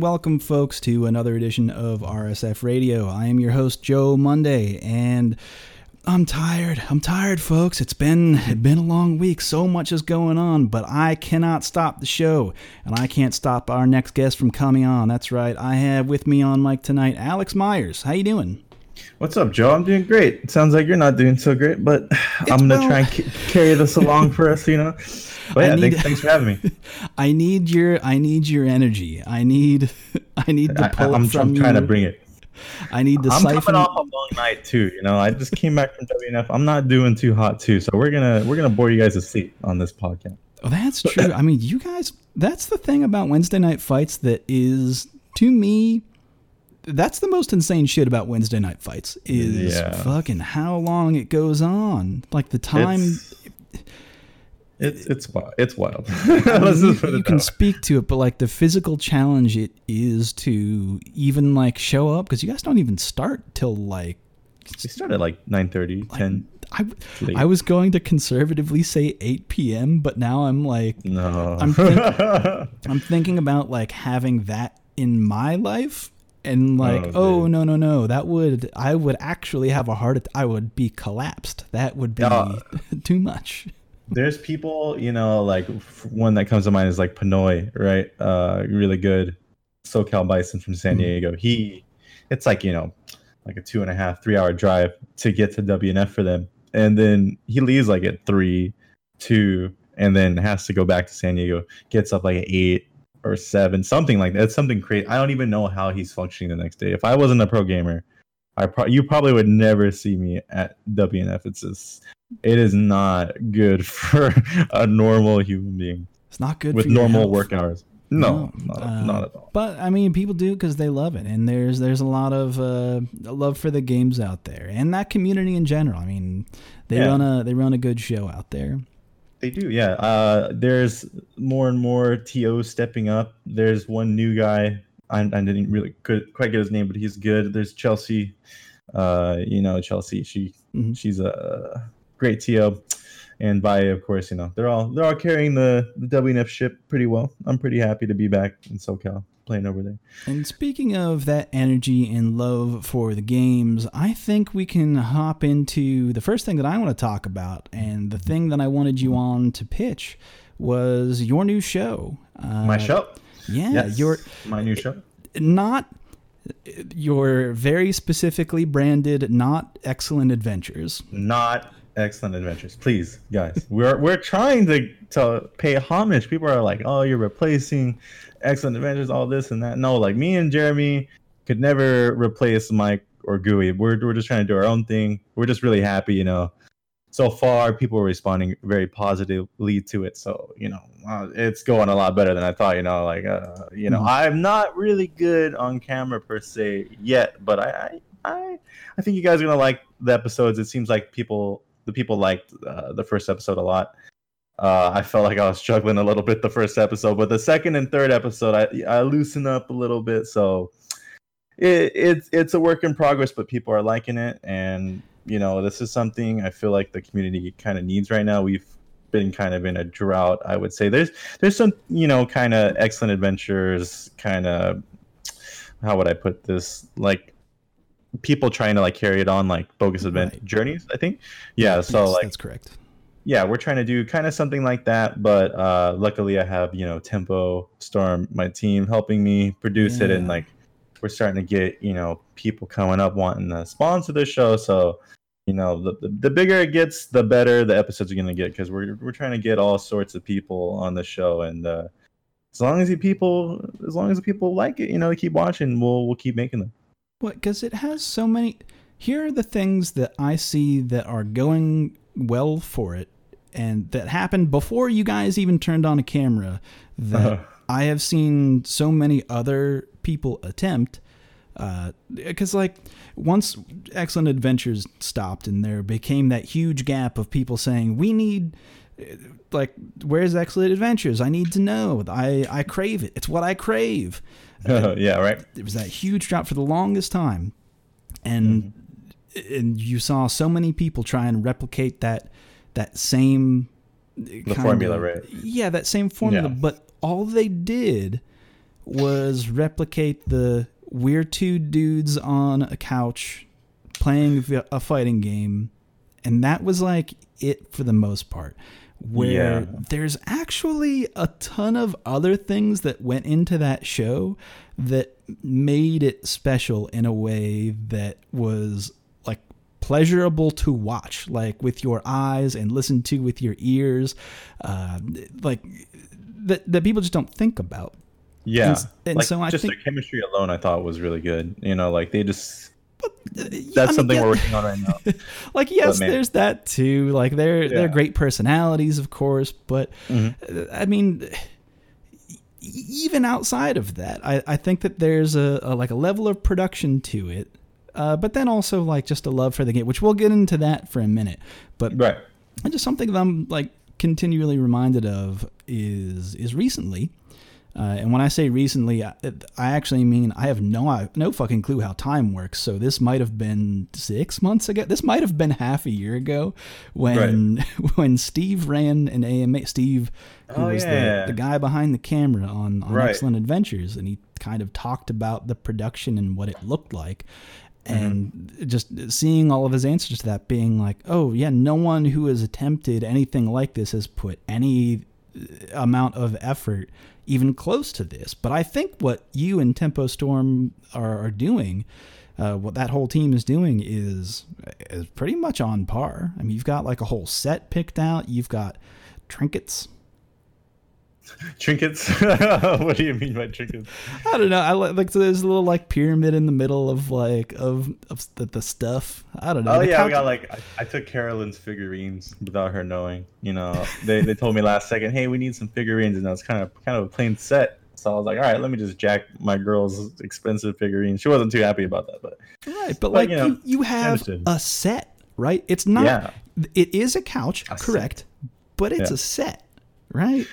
Welcome, folks, to another edition of RSF Radio. I am your host, Joe Monday, and I'm tired. I'm tired, folks. It's been been a long week. So much is going on, but I cannot stop the show, and I can't stop our next guest from coming on. That's right. I have with me on mic tonight, Alex Myers. How you doing? What's up, Joe? I'm doing great. It sounds like you're not doing so great, but I'm gonna well- try and c- carry this along for us, you know. But yeah, need- thanks, thanks for having me. I need your I need your energy. I need I need to pull I, am from trying you. to bring it. I need to I'm siphon. coming off a long night too. You know, I just came back from WNF. I'm not doing too hot too, so we're gonna we're gonna bore you guys to sleep on this podcast. Oh, that's true. I mean, you guys, that's the thing about Wednesday night fights that is, to me, that's the most insane shit about Wednesday night fights is Yeah. fucking how long it goes on. Like the time It's it's it's wild. It's wild. I mean, Let's you, you can way. speak to it, but like the physical challenge it is to even like show up because you guys don't even start till like We started at like 9:30, 10. I. I was going to conservatively say 8 p.m., but now I'm like No. I'm think- I'm thinking about like having that in my life and like Oh, oh, no no no that would I would actually have a heart I would be collapsed that would be Yeah. too much There's people, you know, like one that comes to mind is like Pinoy, right? Uh, really good SoCal Bison from San Mhm. Diego. He, it's like you know, like a two and a half, three hour drive to get to WNF for them, and then he leaves like at three, two, and then has to go back to San Diego. Gets up like at eight or seven, something like that. It's something crazy. I don't even know how he's functioning the next day. If I wasn't a pro gamer, I pro- you probably would never see me at WNF. It's just it is not good for a normal human being it's not good with for normal health. work hours. No, No, not, uh, not at all. but I mean people do because they love it and there's there's a lot of uh, love for the games out there and that community in general I mean they Yeah. run a they run a good show out there They do, yeah. Uh, there's more and more TOs stepping up. There's one new guy. I, I didn't really could, quite get his name, but he's good. There's Chelsea. Uh, you know Chelsea. She Mhm. she's a great TO, and Vi, of course. You know they're all they're all carrying the the WNF ship pretty well. I'm pretty happy to be back in SoCal playing over there. And speaking of that energy and love for the games, I think we can hop into the first thing that I want to talk about. And the thing that I wanted you on to pitch was your new show. Uh, My show. Yeah, Yes, your my new show. not your very specifically branded not excellent adventures. not excellent adventures. Please guys we're we're trying to to pay homage. People are like oh you're replacing excellent adventures all this and that. No like me and jeremy could never replace mike or gooey we're, we're just trying to do our own thing. We're just really happy you know. So far people are responding very positively to it. So you know uh, it's going a lot better than i thought you know like uh, you know Mhm. i'm not really good on camera per se yet but i i i, I think you guys are gonna like the episodes. It seems like people the people liked uh, the first episode a lot uh, I felt like I was struggling a little bit the first episode, but the second and third episode, I I loosened up a little bit. So it, it's it's a work in progress, but people are liking it, and you know this is something I feel like the community kind of needs right now. We've been kind of in a drought, I would say. There's there's some you know kind of excellent adventures, kind of how would I put this like people trying to like carry it on like bogus advent Right. journeys i think yeah so Yes, like that's correct. yeah we're trying to do kind of something like that but uh luckily i have you know tempo storm my team helping me produce it and like we're starting to get you know people coming up wanting to sponsor the show so you know the, the, the bigger it gets the better the episodes are going to get because we're, we're trying to get all sorts of people on the show and uh as long as the people as long as the people like it you know keep watching we'll we'll keep making them What? Because it has so many. Here are the things that I see that are going well for it, and that happened before you guys even turned on a camera. That Uh-huh. I have seen so many other people attempt. Because, like, once Excellent Adventures stopped, and there became that huge gap of people saying, "We need." Like, where's Excellent Adventures? I need to know. I, I crave it. It's what I crave yeah uh, right there was that huge drop for the longest time and mm-hmm. and you saw so many people try and replicate that that same the formula, right? yeah that same formula Yeah. but all they did was replicate the we're two dudes on a couch playing a fighting game, and that was like it for the most part. Where Yeah. there's actually a ton of other things that went into that show that made it special in a way that was like pleasurable to watch, like with your eyes and listen to with your ears, uh, like that that people just don't think about. Yeah, And- and like so I just think- their chemistry alone, I thought was really good. You know, like they just Uh, yeah, I that's mean, something yeah. we're working on right now. like yes there's that too like they're they're great personalities of course but Mhm. uh, i mean even outside of that i, I think that there's a, a like a level of production to it uh, but then also like just a love for the game which we'll get into that for a minute but right. and just something that I'm like continually reminded of is is recently. Uh, and when I say recently, I, I actually mean I have no no fucking clue how time works. So this might have been six months ago. This might have been half a year ago when when Steve ran an AMA. Steve, who Oh, was yeah. the, the guy behind the camera on, on Right. Excellent Adventures, and he kind of talked about the production and what it looked like and just seeing all of his answers to that being like oh yeah no one who has attempted anything like this has put any uh, amount of effort even close to this. But i think what you and tempo storm are, are doing uh, what that whole team is doing is is pretty much on par. I mean you've got like a whole set picked out. You've got trinkets Trinkets. what do you mean by trinkets? I don't know. I li- like so there's a little like pyramid in the middle of like of of the, the stuff. I don't know. Oh The yeah, we got like I, I took Carolyn's figurines without her knowing. You know, they, they told me last second, hey, we need some figurines, and that's kind of kind of a plain set. So I was like, all right, let me just jack my girl's expensive figurines. She wasn't too happy about that, but Right, but But, like you know, you, you have a set, right? It's not. Yeah. It is a couch, A set. correct? But it's Yeah. a set, right?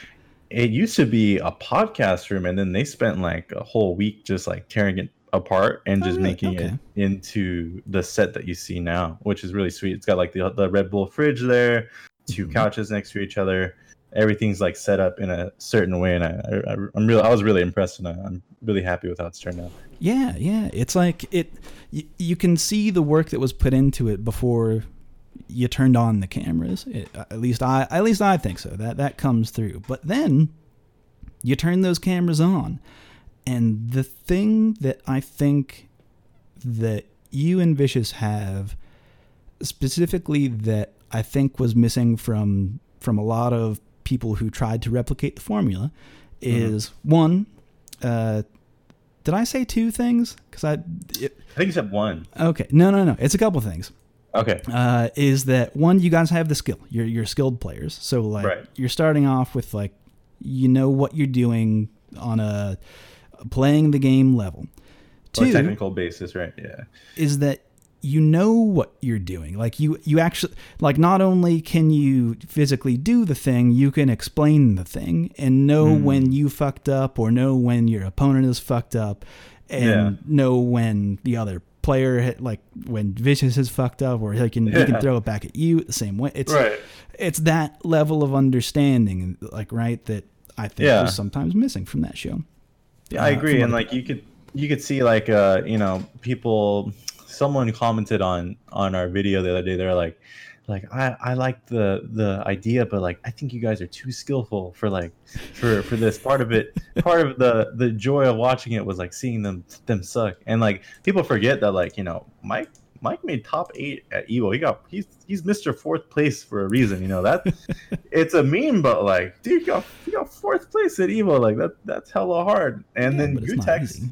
It used to be a podcast room, and then they spent like a whole week just like tearing it apart and Oh, just really? making Okay. it into the set that you see now, which is really sweet. It's got like the the Red Bull fridge there, 2 Mhm. couches next to each other. Everything's like set up in a certain way, and I, I I'm really I was really impressed, and I, I'm really happy with how it's turned out. Yeah, yeah. It's like it. You, you can see the work that was put into it before you turned on the cameras. It, at least I, at least I think so. That that comes through. But then you turn those cameras on, and the thing that I think that you and Vicious have specifically that I think was missing from from a lot of people who tried to replicate the formula is one. Uh, did I say two things? Because I it, I think you said one. okay. No, no, no. It's a couple things. Okay. Uh, is that one? You guys have the skill. You're you're skilled players. So like Right. you're starting off with like you know what you're doing on a playing the game level. On a Two technical basis, right? Yeah. is that you know what you're doing like you you actually like not only can you physically do the thing you can explain the thing and know Mm. when you fucked up or know when your opponent is fucked up and Yeah. know when the other player like when vicious is fucked up or he can he can throw it back at you the same way. It's Right. it's that level of understanding like right that i think Yeah. was sometimes missing from that show. Yeah, I uh, agree, and like you could you could see like uh you know people someone commented on on our video the other day. They're like like I I like the the idea but like I think you guys are too skillful for like for for this part of it part of the the joy of watching it was like seeing them them suck and like people forget that like you know Mike Mike made top eight at Evo. He got he's he's Mr. Fourth place for a reason. You know that it's a meme, but like, dude, you got you got fourth place at Evo. Like that that's hella hard. And Yeah, then Gootecks,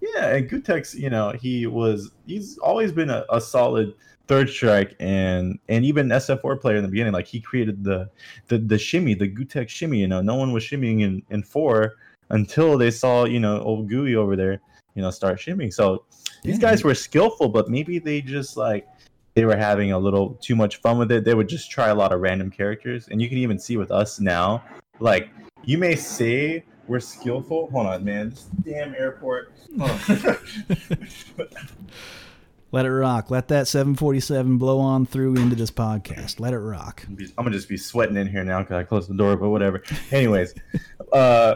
yeah, and Gootecks, you know, he was he's always been a, a solid third strike and and even SF4 player in the beginning. Like he created the the the shimmy, the Gootecks shimmy. You know, no one was shimmying in in four until they saw you know old Gooey over there, you know, start shimmying. So these Yeah. guys were skillful, but maybe they just like they were having a little too much fun with it. They would just try a lot of random characters, and you can even see with us now. Like you may say we're skillful. Hold on, man. This damn airport. Oh. Let it rock. Let that 747 blow on through into this podcast. Let it rock. I'm gonna just be sweating in here now because I closed the door. But whatever. Anyways, uh,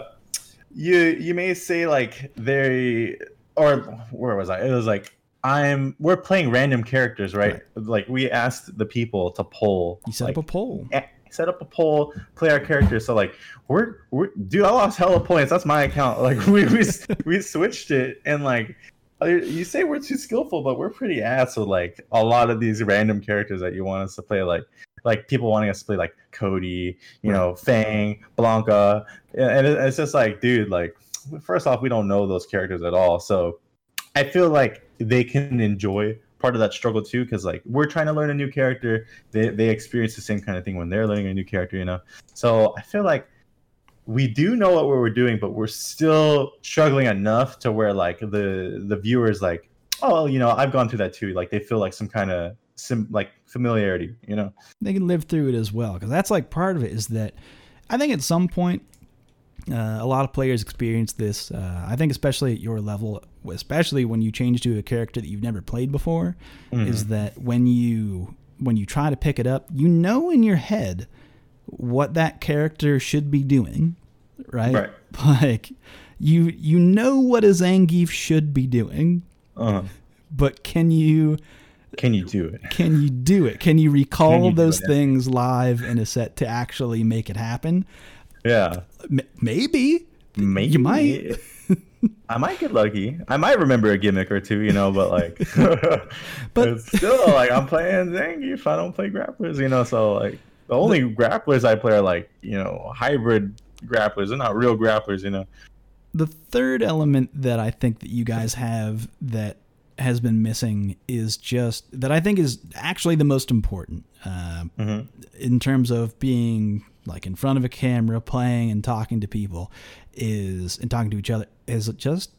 you you may say like they or where was I? It was like I'm we're playing random characters, right? right. Like we asked the people to poll. You set like, up a poll. Set up a poll, play our characters. So like we're we're dude, I lost hella points. That's my account. Like we we we switched it and like you say we're too skillful, but we're pretty ass with like a lot of these random characters that you want us to play. Like like people wanting us to play like Cody, you know, Fang, Blanca, and it's just like, dude, like first off, we don't know those characters at all, so I feel like they can enjoy part of that struggle too, because like we're trying to learn a new character, they they experience the same kind of thing when they're learning a new character, you know. So I feel like we do know what we're doing, but we're still struggling enough to where like the the viewers like, oh, you know, I've gone through that too. Like they feel like some kind of sim like familiarity, you know. They can live through it as well because that's like part of it is that I think at some point uh, a lot of players experience this. Uh, I think especially at your level, especially when you change to a character that you've never played before, mm-hmm. is that when you when you try to pick it up, you know in your head what that character should be doing, right? Right. Like you you know what a Zangief should be doing, uh-huh. but can you can you do it? Can you do it? Can you recall can you those things live in a set to actually make it happen? Yeah. M- maybe. Maybe. You might. I might get lucky. I might remember a gimmick or two, you know, but like, but still like I'm playing Zangief. I don't play grapplers, you know, so like the only grapplers I play are like, you know, hybrid grapplers. They're not real grapplers, you know. The third element that I think that you guys have that has been missing is just that I think is actually the most important uh, mm-hmm. in terms of being like in front of a camera, playing and talking to people, is and talking to each other is just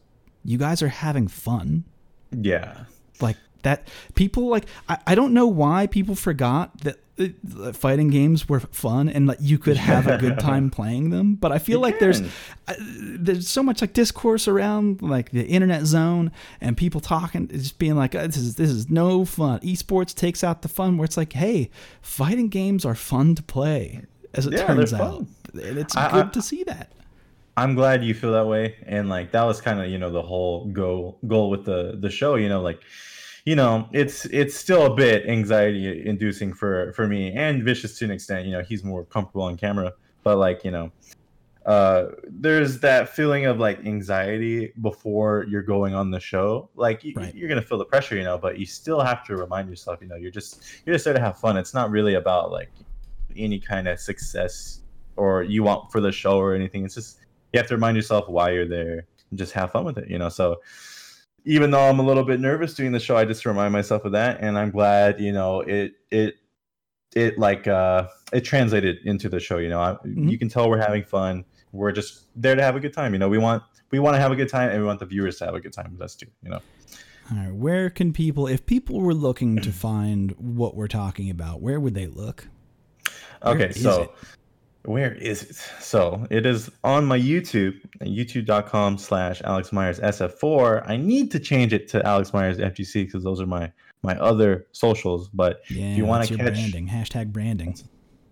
you guys are having fun. Yeah, like that. People like I, I don't know why people forgot that uh, fighting games were fun and like you could have a good time playing them but i feel you like can. there's uh, there's so much like discourse around like the internet zone and people talking just being like oh, this is this is no fun esports takes out the fun where it's like hey fighting games are fun to play as it yeah, turns out and it's I, good I, to see that i'm glad you feel that way and like that was kind of you know the whole goal goal with the the show you know like you know, it's it's still a bit anxiety inducing for for me and vicious to an extent. You know, he's more comfortable on camera, but like you know, uh, there's that feeling of like anxiety before you're going on the show. Like you, right. you're gonna feel the pressure, you know, but you still have to remind yourself, you know, you're just you're just there to have fun. It's not really about like any kind of success or you want for the show or anything. It's just you have to remind yourself why you're there and just have fun with it, you know. So even though I'm a little bit nervous doing the show, I just remind myself of that, and I'm glad you know it it it like uh it translated into the show. You know, I, mm-hmm. you can tell we're having fun. We're just there to have a good time. You know, we want we want to have a good time, and we want the viewers to have a good time with us too. You know. All right, where can people, if people were looking to find what we're talking about, where would they look? Where okay, so where is it? So it is on my YouTube, youtube.com slash Alex Myers SF4. I need to change it to Alex Myers FGC because those are my my other socials. But yeah, if you want to catch branding, hashtag branding.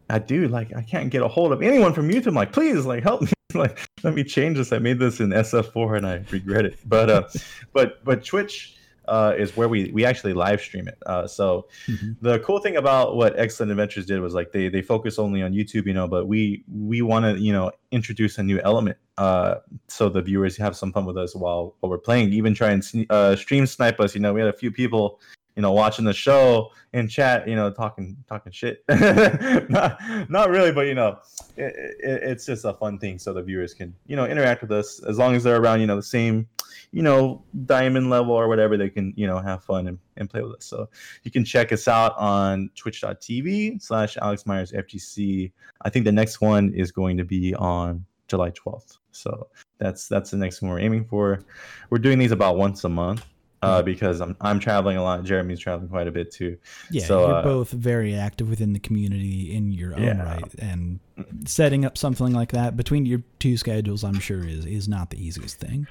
I do like I can't get a hold of anyone from YouTube. I'm like, please, like help me. like, let me change this. I made this in SF4 and I regret it. But uh but but Twitch uh, is where we we actually live stream it. Uh, so mm-hmm. the cool thing about what Excellent Adventures did was like they they focus only on YouTube, you know, but we we want to you know introduce a new element uh, so the viewers have some fun with us while while we're playing. Even try and uh, stream snipe us. You know, we had a few people you know watching the show in chat you know talking talking shit. Not, not really but you know it, it, it's just a fun thing so the viewers can you know interact with us. As long as they're around you know the same you know diamond level or whatever they can you know have fun and, and play with us. So you can check us out on twitch.tv slash alex myers fgc i think the next one is going to be on july 12th so that's that's the next one we're aiming for. We're doing these about once a month uh, because I'm I'm traveling a lot. Jeremy's traveling quite a bit too. Yeah, so, you're uh, both very active within the community in your own yeah. right, and setting up something like that between your two schedules, I'm sure is is not the easiest thing.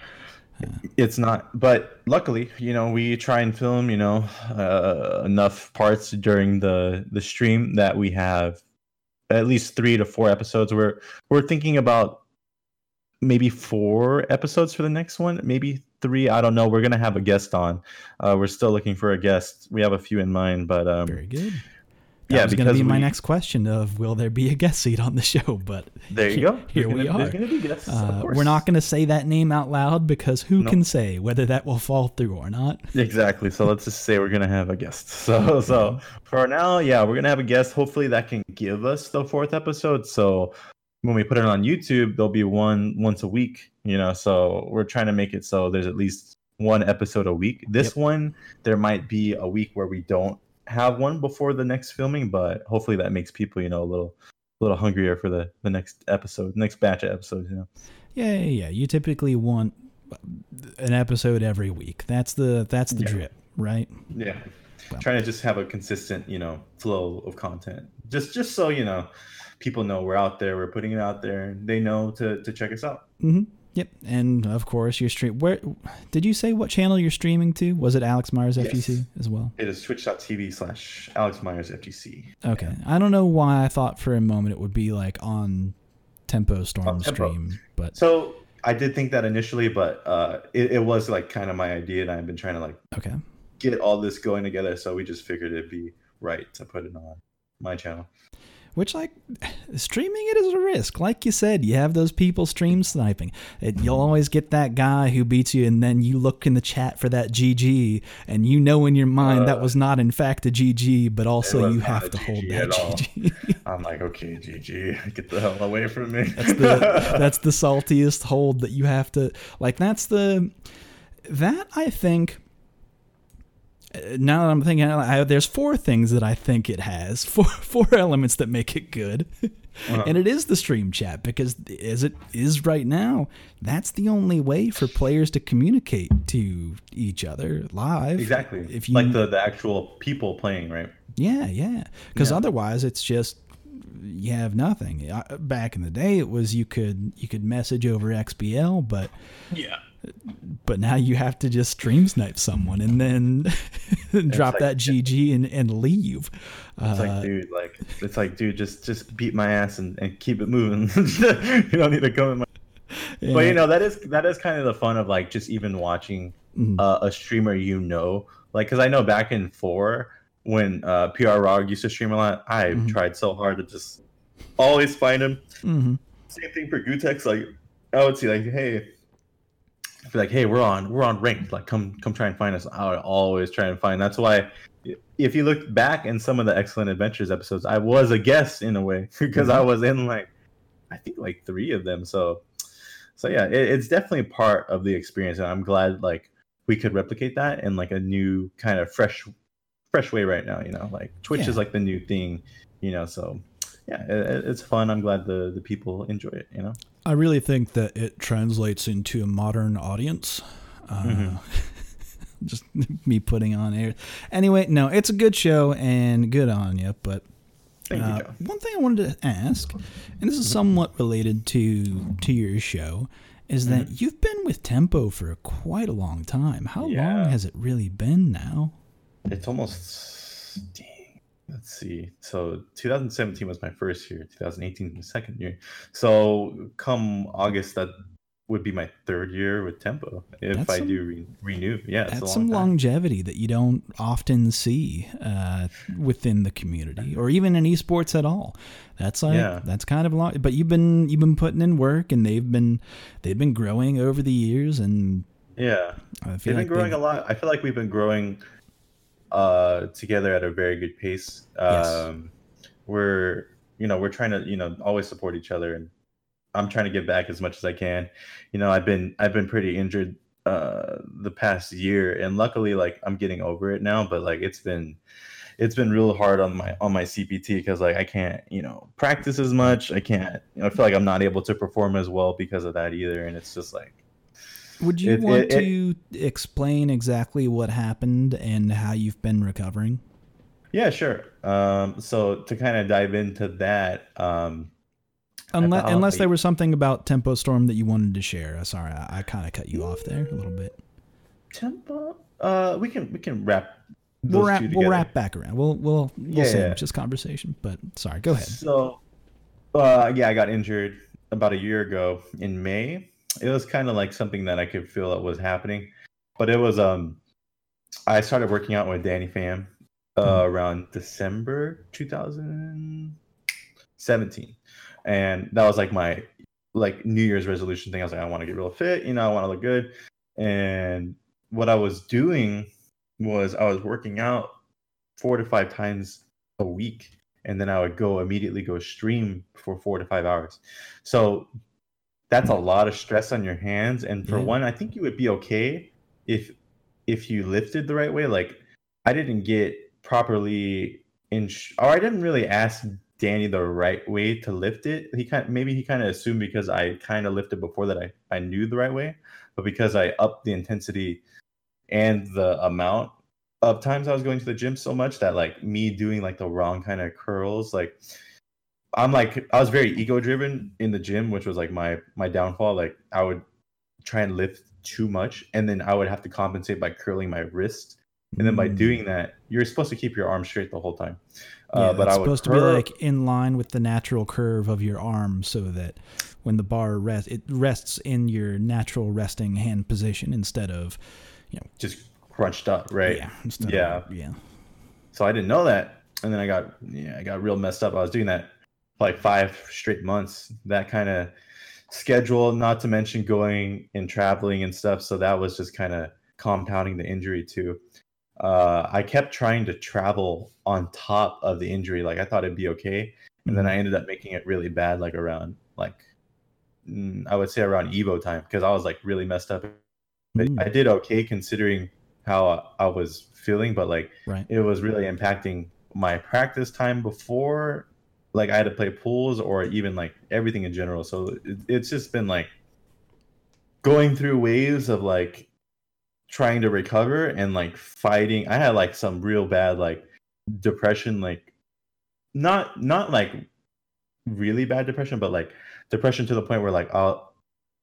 Uh, it's not, but luckily, you know, we try and film, you know, uh, enough parts during the the stream that we have at least three to four episodes. We're we're thinking about maybe four episodes for the next one, maybe three. I don't know. We're gonna have a guest on. Uh, we're still looking for a guest. We have a few in mind, but um, Very good. That yeah, was going to be my next question of will there be a guest seat on the show? But there you go. Here we gonna- are. be guests. uh, we're not going to say that name out loud because who Nope. can say whether that will fall through or not? Exactly. So let's just say we're gonna have a guest. So so for now, yeah, we're gonna have a guest. Hopefully that can give us the fourth episode. So when we put it on YouTube, there'll be one once a week. You know, so we're trying to make it so there's at least one episode a week. This Yep. one, there might be a week where we don't have one before the next filming, but hopefully that makes people, you know, a little a little hungrier for the the next episode, next batch of episodes. You know. Yeah, yeah, yeah. You typically want an episode every week. That's the that's the Yeah. drip, right? Yeah. Well. Trying to just have a consistent, you know, flow of content. Just just so, you know, people know we're out there, we're putting it out there, they know to to check us out. hmm Yep, and of course your stream. Where did you say what channel you're streaming to? Was it Alex Myers FGC Yes. as well? It is twitch.tv slash Alex Myers FGC. Okay, I don't know why I thought for a moment it would be like on Tempo Storm On Tempo. stream, but So I did think that initially, but uh it, it was like kind of my idea and I've been trying to like okay. get all this going together. So we just figured it'd be right to put it on my channel. Which like streaming it is a risk. Like you said, you have those people stream sniping. It, you'll always get that guy who beats you, and then you look in the chat for that GG, and you know in your mind that Uh, was not in fact a GG, but also you have to hold that. GG. I'm like, okay, GG, get the hell away from me. that's the that's the saltiest hold that you have to like. That's the that I think. Uh, Now that I'm thinking, I, there's four things that I think it has, four four elements that make it good, Uh-huh. and it is the stream chat because as it is right now, that's the only way for players to communicate to each other live. Exactly. If you like the, the actual people playing, right? yeah, yeah. Because Yeah. otherwise, it's just you have nothing. Uh, Back in the day, it was you could you could message over XBL, but Yeah. But now you have to just stream snipe someone and then drop like- that GG and, and leave. It's Uh, like, dude, like it's like, dude, just just beat my ass and, and keep it moving. you don't need to come in my. But you know that is that is kind of the fun of like just even watching Mhm. uh, a streamer you know, like because I know back in four when uh, PR Rog used to stream a lot, I Mhm. tried so hard to just always find him. Mhm. Same thing for Gootecks. Like I would see like, hey, be like, hey, we're on we're on ranked. Like come come try and find us. I would always try and find. That's why if you look back in some of the excellent adventures episodes, I was a guest in a way because I mm-hmm. was in like I think like three of them. So so yeah, it, it's definitely part of the experience, and I'm glad like we could replicate that in like a new kind of fresh fresh way right now. You know, like Twitch Yeah. is like the new thing. You know, so yeah, it, it- it's fun. I'm glad the the people enjoy it. You know. I really think that it translates into a modern audience. Uh, Mhm. just me putting on air. Anyway, no, it's a good show and good on you. But Thank uh, you, one thing I wanted to ask, and this is somewhat related to to your show, is that you've been with Tempo for quite a long time. How Yeah. long has it really been now? It's almost. Let's see. So 2017 was my first year. 2018 my second year. So come August, that would be my third year with Tempo if That's I some- do re- renew. Yeah, That's some time. longevity that you don't often see uh, within the community, or even in esports at all. That's like Yeah. that's kind of long. But you've been you've been putting in work, and they've been they've been growing over the years, and Yeah, I feel been growing they've- a lot. I feel like we've been growing uh, together at a very good pace. Yes. Um, We're you know we're trying to you know always support each other, and I'm trying to give back as much as I can. You know, I've been I've been pretty injured uh the past year and luckily like I'm getting over it now but like it's been it's been real hard on my on my CPT because like I can't you know practice as much I can't you know I feel like I'm not able to perform as well because of that either and it's just like Would you It- want it- it- to explain exactly what happened and how you've been recovering? yeah sure um so to kind of dive into that um Unless, unless there was something about Tempo Storm that you wanted to share. Uh, Sorry, I, I kind of cut you off there a little bit. tempo uh we can we can wrap We'll wrap, two we'll wrap back around. We'll we'll we'll Yeah, sandwich yeah. this conversation. But sorry, go ahead. So, uh, yeah, I got injured about a year ago in May. It was kind of like something that I could feel that was happening, but it was um, I started working out with Danny Pham uh, Mhm. around December 2017, and that was like my like New Year's resolution thing. I was like, I want to get real fit, you know, I want to look good, and what I was doing was I was working out four to five times a week, and then I would go immediately go stream for four to five hours. So that's a lot of stress on your hands. And for Yeah. one, I think you would be okay if if you lifted the right way. Like I didn't get properly in, sh- or I didn't really ask Danny the right way to lift it. He kind maybe he kind of assumed because I kind of lifted before that I I knew the right way, but because I upped the intensity and the amount of times I was going to the gym so much that like me doing like the wrong kind of curls, like I'm like I was very ego driven in the gym, which was like my my downfall. Like I would try and lift too much, and then I would have to compensate by curling my wrist. And then by Mm. doing that, you're supposed to keep your arm straight the whole time. Yeah, Uh, but it's I supposed to be like in line with the natural curve of your arm, so that when the bar rests, it rests in your natural resting hand position instead of you know, just crunched up, right? yeah, Yeah. of, yeah. So I didn't know that, and then I got yeah, I got real messed up. I was doing that like five straight months. That kind of schedule, not to mention going and traveling and stuff. So that was just kind of compounding the injury too. Uh, I kept trying to travel on top of the injury. Like I thought it'd be okay, and then I ended up making it really bad. Like around like mm, I would say around Evo time because I was like really messed up. But Mm, I did okay considering how I was feeling, but like right. it was really impacting my practice time before like i had to play pools or even like everything in general. So it, it's just been like going through waves of like trying to recover and like fighting. I had like some real bad like depression like not not like really bad depression but like depression to the point where like uh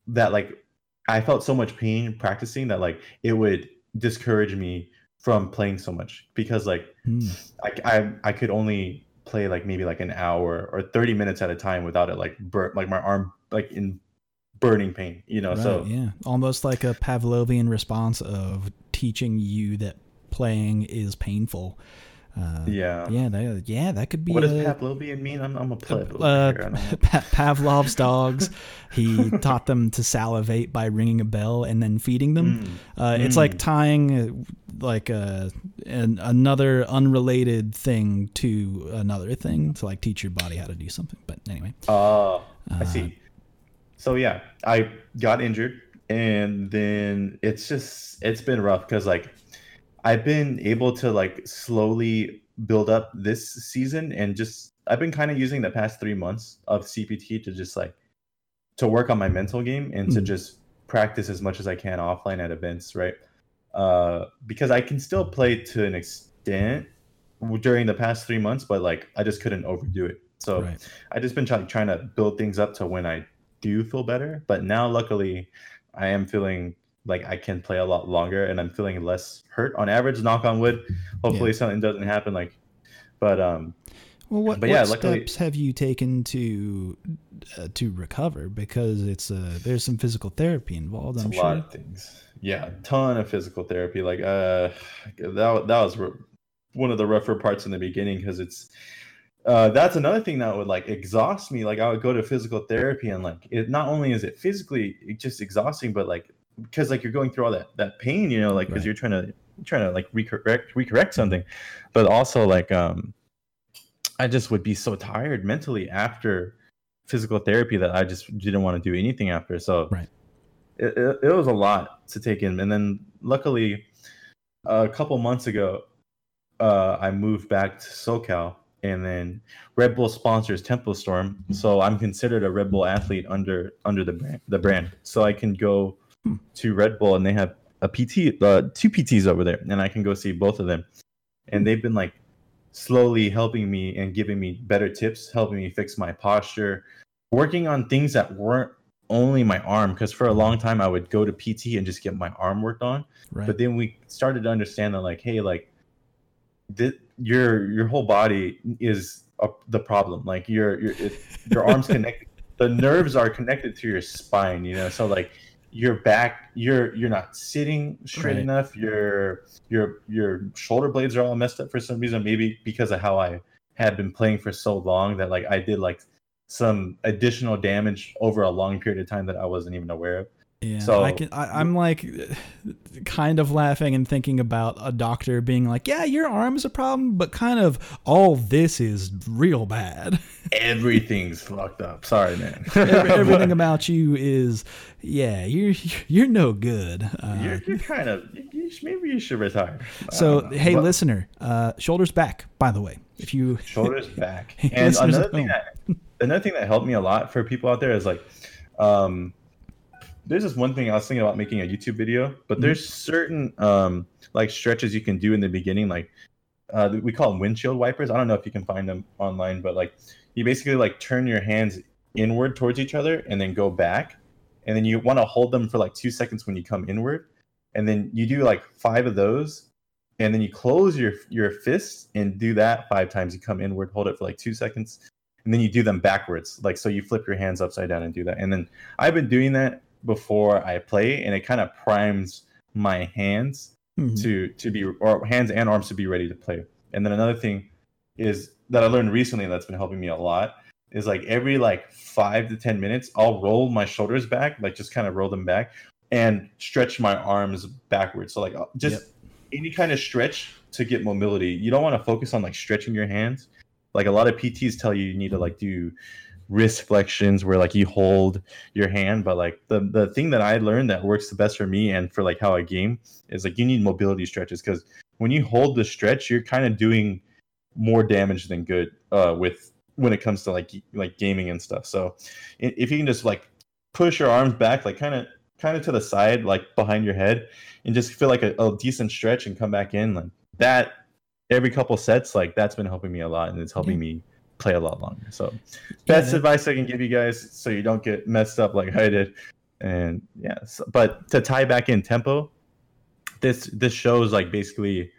that like i felt so much pain practicing that like it would discourage me from playing so much because like Mm, I, I I could only play like maybe like an hour or 30 minutes at a time without it like burn like my arm like in burning pain you know right, so yeah, almost like a Pavlovian response of teaching you that playing is painful. Uh, yeah yeah, that, yeah, that could be. what does Pavlovian mean I'm, I'm a pleb uh, here. I don't know. Pa- Pavlov's dogs. He taught them to salivate by ringing a bell and then feeding them. Mm, Uh, it's like Mm. tying uh, like uh, an, another unrelated thing to another thing to like teach your body how to do something. But anyway, uh, I Uh, see so yeah I got injured and then it's just it's been rough because like I've been able to like slowly build up this season and just I've been kind of using the past three months of CPT to just like to work on my mental game and to Mm. just practice as much as I can offline at events, right? Uh, because I can still play to an extent during the past three months, but like I just couldn't overdo it. So right. I just been try- trying to build things up to when I do feel better. But now, luckily, I am feeling like I can play a lot longer, and I'm feeling less hurt on average. Knock on wood. Hopefully, something doesn't happen. Like, but um, Well, what, But what yeah, luckily- steps have you taken to uh, to recover? Because it's uh, there's some physical therapy involved. I'm a sure. lot of things. Yeah, a ton of physical therapy. Like, uh, that that was one of the rougher parts in the beginning because it's. Uh, that's another thing that would like exhaust me. Like I would go to physical therapy and like it. Not only is it physically just exhausting, but like because like you're going through all that that pain, you know, like because Right. you're trying to trying to like recorrect recorrect something, but also like um, I just would be so tired mentally after physical therapy that I just didn't want to do anything after. So Right. it, it, it was a lot to take in, and then luckily a couple months ago, uh, I moved back to SoCal, and then Red Bull sponsors Tempo Storm, so I'm considered a Red Bull athlete under under the brand. The brand, so I can go. To Red Bull, and they have a PT, uh, two PTs over there, and I can go see both of them, and they've been like slowly helping me and giving me better tips, helping me fix my posture, working on things that weren't only my arm because for a long time I would go to PT and just get my arm worked on Right. but then we started to understand that like hey like th- your your whole body is a, the problem like your your it, your arms connect the nerves are connected to your spine. You know, so like your back, you're you're not sitting straight Right. enough. Your your your shoulder blades are all messed up for some reason. Maybe because of how I had been playing for so long that like I did like some additional damage over a long period of time that I wasn't even aware of. Yeah, So- I can. I, I'm like, kind of laughing and thinking about a doctor being like, "Yeah, your arm is a problem, but kind of all this is real bad. Everything's fucked up. Sorry, man. Every- Everything about you is, yeah, you're you're no good." Uh, you're, you're kind of you, maybe you should retire. So, hey, But listener, uh, shoulders back. By the way, if you shoulders back. And another thing that another thing that helped me a lot for people out there is like, um, there's this one thing I was thinking about making a YouTube video, but Mm-hmm. there's certain um like stretches you can do in the beginning, like uh, we call them windshield wipers. I don't know if you can find them online, but like you basically like turn your hands inward towards each other and then go back, and then you want to hold them for like two seconds when you come inward, and then you do like five of those, and then you close your your fists and do that five times. You come inward, hold it for like two seconds, and then you do them backwards, like so you flip your hands upside down and do that. And then I've been doing that before I play, and it kind of primes my hands Mhm. to to be or hands and arms to be ready to play. And then another thing is that I learned recently that's been helping me a lot is like every like five to ten minutes I'll roll my shoulders back, like just kind of roll them back and stretch my arms backwards. So like I'll- just any kind of stretch to get mobility. You don't want to focus on like stretching your hands. Like a lot of PTs tell you you need to like do wrist flexions where like you hold your hand but like the the thing that i learned that works the best for me and for like how i game is like you need mobility stretches because when you hold the stretch you're kind of doing more damage than good uh with when it comes to like like gaming and stuff so if you can just like push your arms back like kind of kind of to the side like behind your head and just feel like a, a decent stretch and come back in like that every couple sets like that's been helping me a lot and it's helping Yeah. me play a lot longer so best advice I can give you guys so you don't get messed up like I did. And yeah, so, but to tie back in tempo, this this shows like basically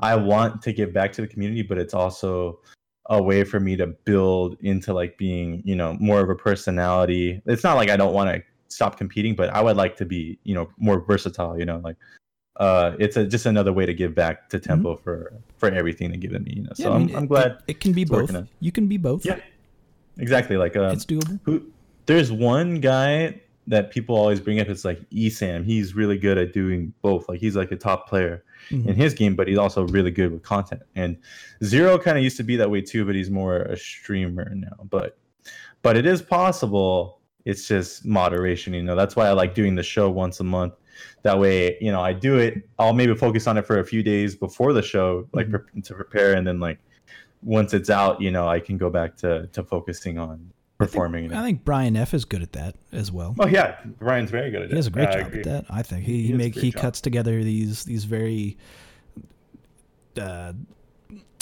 I want to give back to the community, but it's also a way for me to build into like being, you know, more of a personality. It's not like I don't want to stop competing, but I would like to be, you know, more versatile, you know, like uh it's a, just another way to give back to tempo for for everything they've given me, you know. So Mm-hmm. Yeah, I mean, I'm, I'm glad it, it can be both. You can be both. Yeah. exactly like uh it's doable. who there's one guy that people always bring up it's like esam he's really good at doing both like he's like a top player Mhm. in his game but he's also really good with content and zero kind of used to be that way too but he's more a streamer now but but it is possible it's just moderation you know that's why i like doing the show once a month that way you know i do it i'll maybe focus on it for a few days before the show like Mhm. pre- to prepare and then like once it's out you know i can go back to to focusing on performing you know? I think Brian F is good at that as well. Oh yeah, Brian's very good at it. He does a great I job at that. I think he, He he make he cuts together these these very uh,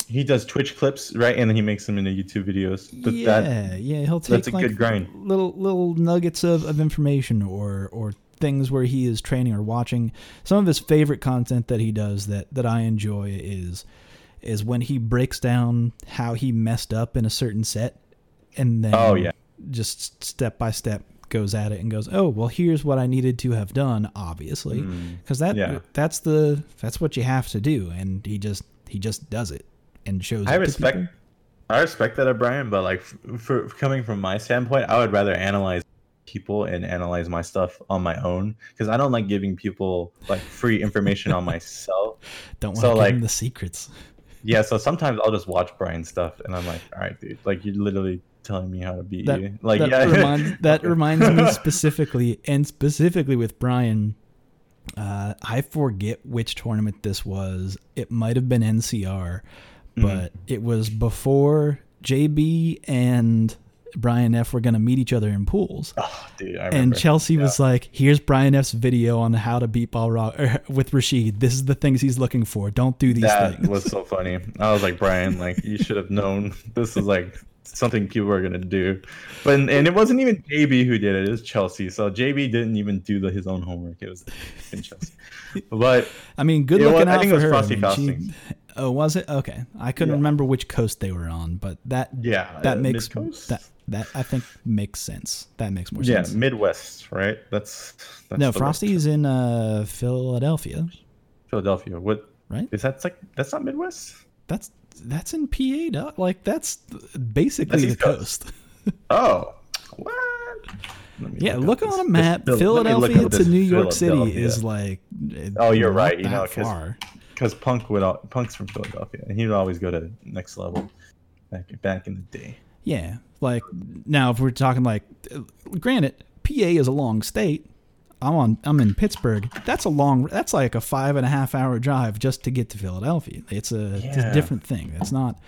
He does Twitch clips, right, and then he makes them into YouTube videos. But yeah that yeah he'll take that's a like good grind. little little nuggets of, of information or or things where he is training or watching. Some of his favorite content that he does that that I enjoy is is when he breaks down how he messed up in a certain set and then Oh, yeah. just step by step goes at it and goes oh well here's what i needed to have done obviously Mm. because that Yeah. that's the that's what you have to do and he just he just does it and shows I respect. I respect that of Brian, but like f- for, coming from my standpoint, I would rather analyze people and analyze my stuff on my own because I don't like giving people like free information on myself. don't want so, to give like- him the secrets Yeah, so sometimes I'll just watch Brian's stuff and I'm like, all right, dude, like you're literally telling me how to beat that, you. Like, that yeah, reminds, that reminds me specifically and specifically with brian uh, i forget which tournament this was it might have been ncr Mhm. but it was before jb and brian f were going to meet each other in pools Oh, dude, I and. Chelsea was like, "Here's Brian F's video on how to beat Balrog er, with Rashid. This is the things he's looking for. Don't do these that things." That was so funny. I was like, Brian, like you should have known this is like something people are gonna do. But and it wasn't even JB who did it. It was Chelsea. So JB didn't even do the, his own homework. It was in Chelsea. But I mean, good It was- looking I think for it was her. Frosty I mean, Faustings. oh, was it? Okay, I couldn't Yeah. remember which coast they were on, but that yeah, that uh, makes that That I think makes sense. That makes more Yeah, sense. Yeah, Midwest, right? That's, that's no, the Frosty's in uh, Philadelphia, Philadelphia. What right? is that? Like that's not Midwest. That's that's in PA. Like that's basically That's the East coast. Oh, what? Yeah, look look on a map. this- let me look Philadelphia to New York City is like. Oh, you're right, you know, far. because Punk would al- Punk's from Philadelphia, and he would always go to next level back back in the day. Yeah, like now if we're talking like, granted, PA is a long state. I'm on. I'm in Pittsburgh. That's a long. That's like a five and a half hour drive just to get to Philadelphia. It's a, it's a different thing. It's not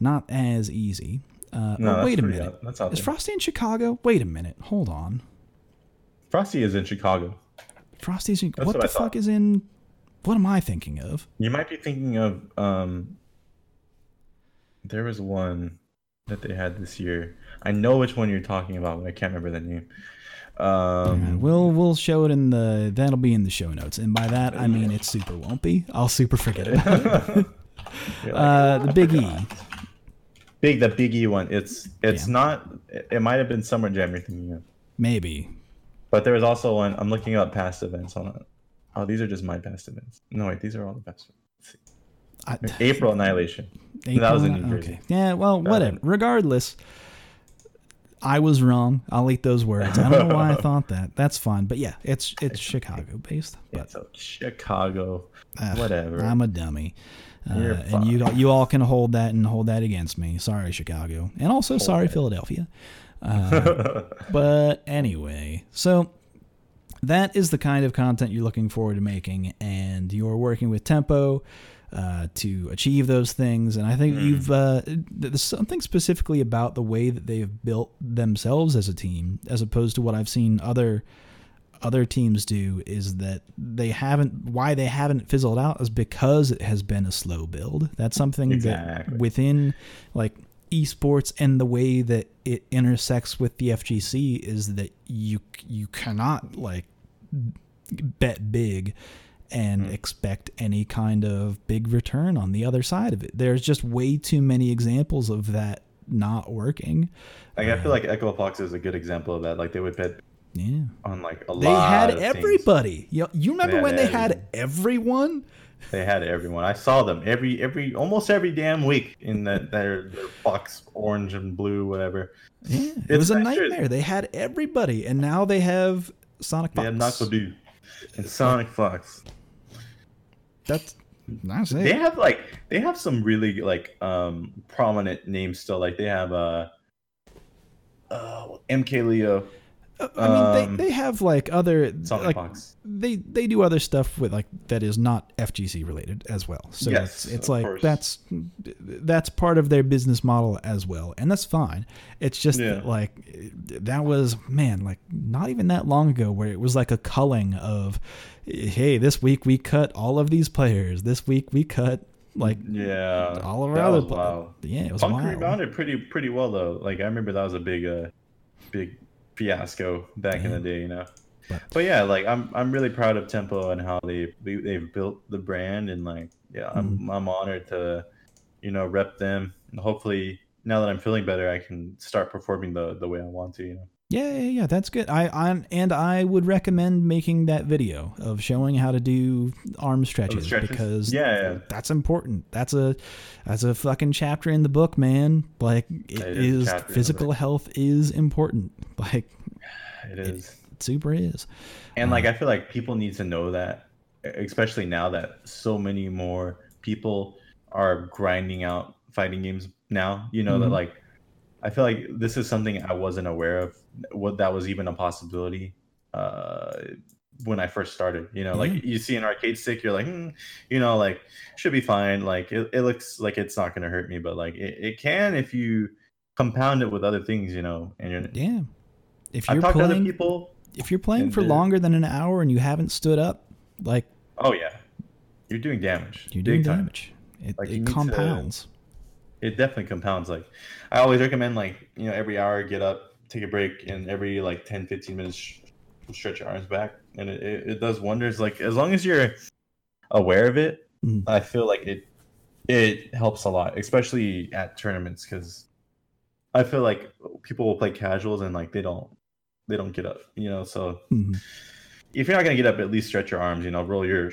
not as easy. Uh, No, oh, wait a minute. out Is. Frosty in Chicago? Wait a minute. Hold on. Frosty is in Chicago. Frosty's in. That's what what the fuck is in? What am I thinking of? You might be thinking of um. There was one that they had this year. I know which one you're talking about, but I can't remember the name. Yeah, Um, we'll we'll show it in the. That'll be in the show notes, and by that I mean it's super won't be. I'll super forget about it. like, Uh, the Big E. big the Big E one. It's it's Yeah. not. It, it might have been Summer Jam you're thinking of, Maybe. but there was also one. I'm looking up past events. On. Oh, these are just my past events. No, wait, these are all the best. I, April Annihilation. April, that was in uh, New Jersey. Okay. Yeah. Well, whatever. Regardless, I was wrong. I'll eat those words. I don't know why I thought that. That's fine. But yeah, it's it's Chicago based. But so Chicago. whatever. I'm a dummy. Uh, and you you all can hold that and hold that against me. Sorry, Chicago, and also sorry, that. Philadelphia. Uh, but anyway, so that is the kind of content you're looking forward to making, and you're working with Tempo uh, to achieve those things. And I think Hmm. you've uh, there's something specifically about the way that they've built themselves as a team, as opposed to what I've seen other other teams do is that they haven't why they haven't fizzled out is because it has been a slow build that's something Exactly. that within like esports and the way that it intersects with the FGC is that you you cannot like bet big and Hmm. expect any kind of big return on the other side of it. There's just way too many examples of that not working. Like I feel like Echo Fox is a good example of that. Like they would bet Yeah. on like a lot. They had of things. everybody. You, you remember had when they had everyone. They had everyone. I saw them every every almost every damn week in that their, their box orange and blue whatever. Yeah, it was a nightmare. They had everybody, and now they have Sonic Fox. They Fox. had Nakadu and Sonic Fox. That's that's They have like they have some really like um prominent names still. Like they have uh uh MK Leo, I mean, um, they, they have like other Sonic like Fox. they they do other stuff with like that is not FGC related as well. So Yes, it's, it's like course. that's that's part of their business model as well, and that's fine. It's just Yeah. that, like that was man like not even that long ago where it was like a culling of hey this week we cut all of these players this week we cut like Yeah, all of our other was pla- wild. yeah it was Punk wild. rebounded pretty pretty well though. Like I remember that was a big uh big fiasco back in the day, you know. But- But, yeah, like I'm I'm really proud of Tempo and how they they they've built the brand and like yeah, I'm Mm-hmm. I'm honored to you know rep them and hopefully now that I'm feeling better, I can start performing the the way I want to, you know. Yeah, yeah, yeah, that's good. I, I and I would recommend making that video of showing how to do arm stretches, stretches? because Yeah, yeah. that's important. That's a that's a fucking chapter in the book, man. Like it It is is chapter in the physical health is important. Like It is. it super is. And like I feel like people need to know that, especially now that so many more people are grinding out fighting games now. You know that Mhm. like I feel like this is something I wasn't aware of. What that was even a possibility uh, when I first started. You know, Yeah. like you see an arcade stick, you're like, hmm, you know, like should be fine. Like it, it looks like it's not gonna hurt me, but like it, it can if you compound it with other things. You know, and you're. Yeah. If I've you're to other playing, people. if you're playing for longer than an hour and you haven't stood up, like Oh yeah, you're doing damage. you're doing time. damage. It, Like, it need to- compounds. It definitely compounds like i always recommend like you know every hour get up take a break and every like 10 15 minutes sh- stretch your arms back and it, it, it does wonders like as long as you're aware of it Mhm. i feel like it it helps a lot especially at tournaments because I feel like people will play casuals and like they don't they don't get up, you know. So Mhm. if you're not gonna get up, at least stretch your arms, you know, roll your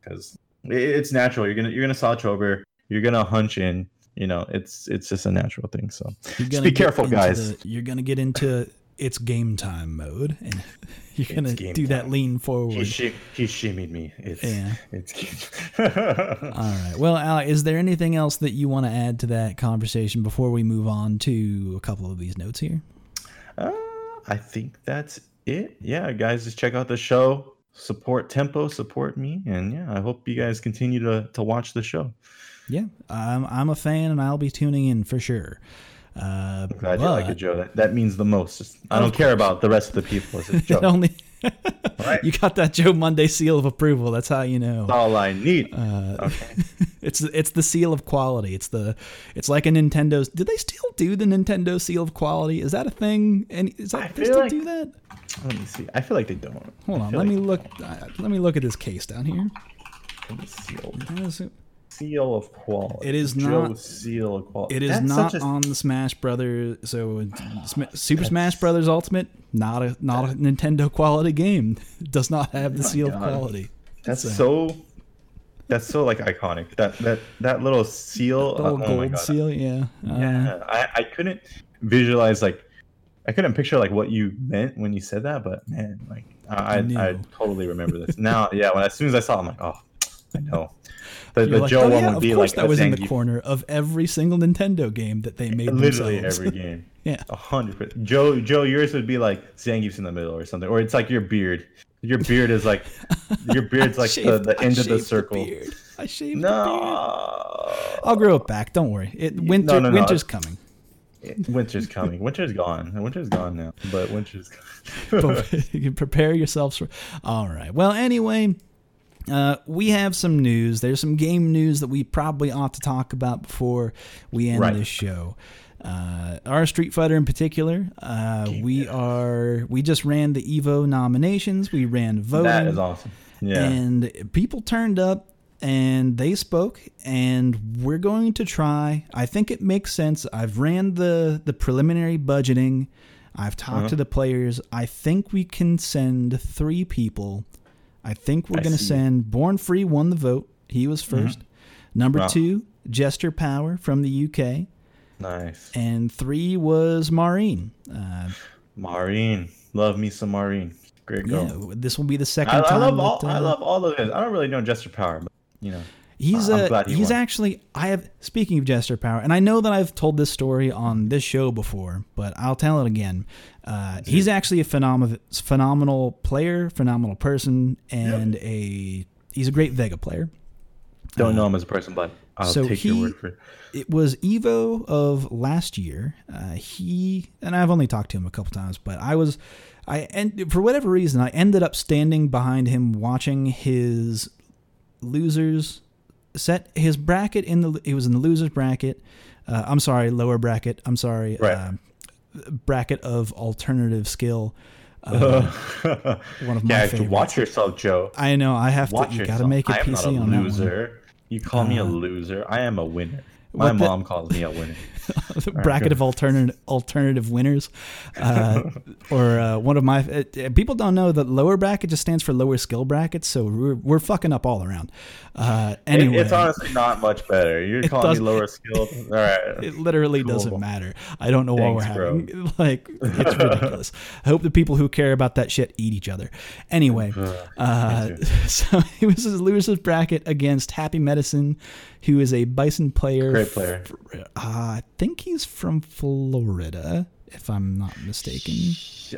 because it's natural. You're gonna you're gonna slouch over, you're gonna hunch in, you know. It's it's just a natural thing. So You're Just be careful, guys. the- you're gonna get into it's game time mode, and you're It's gonna do that time. lean he forward. he shimmied me. It's Yeah. it's. All right. Well, Alex, is there anything else that you want to add to that conversation before we move on to a couple of these notes here? Uh, I think that's it. Yeah, guys, just check out the show. Support Tempo, support me, and yeah, I hope you guys continue to to watch the show. Yeah, I'm I'm a fan, and I'll be tuning in for sure. Uh, I'm glad you like it, Joe. That, that means the most. Just- I don't care about the rest of the people. It's just Joe. only right. you got that Joe Monday seal of approval. That's how you know. That's all I need. Uh, okay. it's it's the seal of quality. It's the it's like a Nintendo's. Do they still do the Nintendo seal of quality? Is that a thing? And is I that they still like- do that? Let me see. I feel like they don't. Hold on. Let like me look. Uh, let me look at this case down here. Seal, seal of quality. It is Joe not- Seal of quality. It is That's not a- on the Smash Brothers. So Super Smash Brothers Ultimate, not a not a Nintendo quality game. Does not have the Oh seal of quality. That's So- so. That's so like iconic. That that that little seal. The little uh, oh my gold God. seal. Yeah. Uh, Yeah, I, I couldn't visualize like I couldn't picture like what you meant when you said that, but man, like I I. I totally remember this now. Yeah, when as soon as I saw, it, I'm like, oh, I know. The, the like, Joe oh, one yeah, would of be like that was in the corner of every single Nintendo game that they made literally themselves. every game. Yeah. Hundred percent. Joe, Joe, yours would be like Zangief's in the middle or something, or it's like your beard. Your beard is like your beard's like the, shaved- the I end of the circle. beard. I shaved the beard. no, I'll grow it back. Don't worry. It winter no, no, no, winter's coming. winter's coming. Winter's gone. Winter's gone now, but winter's. you can prepare yourselves for. All right. Well, anyway, uh, we have some news. There's some game news that we probably ought to talk about before we end Right. this show. Uh, our Street Fighter in particular, uh, we are we just ran the Evo nominations. We ran voting, that is awesome. Yeah. and people turned up and they spoke. And we're going to try. I think it makes sense. I've ran the the preliminary budgeting. I've talked Uh-huh. to the players. I think we can send three people. I think we're I going to send BornFree won the vote. He was 1st Number Wow. two, Jester Power from the UK. Nice. And three was Mahreen. Uh, Mahreen. Love me some Mahreen. Great girl. yeah, this will be the second I, I time. love all that, I uh, love all of it. I don't really know Jester Power, but you know. He's uh, glad he he's won. actually I have speaking of Jester Power, and I know that I've told this story on this show before, but I'll tell it again. Uh, he's actually a phenomenal phenomenal player, phenomenal person, and a he's a great Vega player. Don't know him as a person, but I'll so take your he- word for it. It was Evo of last year. Uh, he and I've only talked to him a couple times, but I was I and for whatever reason I ended up standing behind him watching his losers set his bracket in the he was in the losers bracket. Uh, I'm sorry, lower bracket. I'm sorry, Right. uh, bracket of alternative skill. Uh, one of my yeah, favorites. watch yourself, Joe. I know I have Watch to. You got to make it I am PC not a on that one. loser. You call me a Uh, loser. I am a winner. My what the- mom calls me a winner. the bracket of alternative alternative winners, uh, or uh, one of my uh, people don't know that lower bracket just stands for lower skill brackets, so we're, we're fucking up all around. Uh, It- anyway, it's honestly not much better. You're calling me lower skilled. All right. it literally doesn't matter. I don't know what we're bro. having. Like it's ridiculous. I hope the people who care about that shit eat each other. Anyway, uh, so he was losers bracket against Happy Medicine, who is a Bison player. Great player. f- uh, I think he's from Florida, if I'm not mistaken.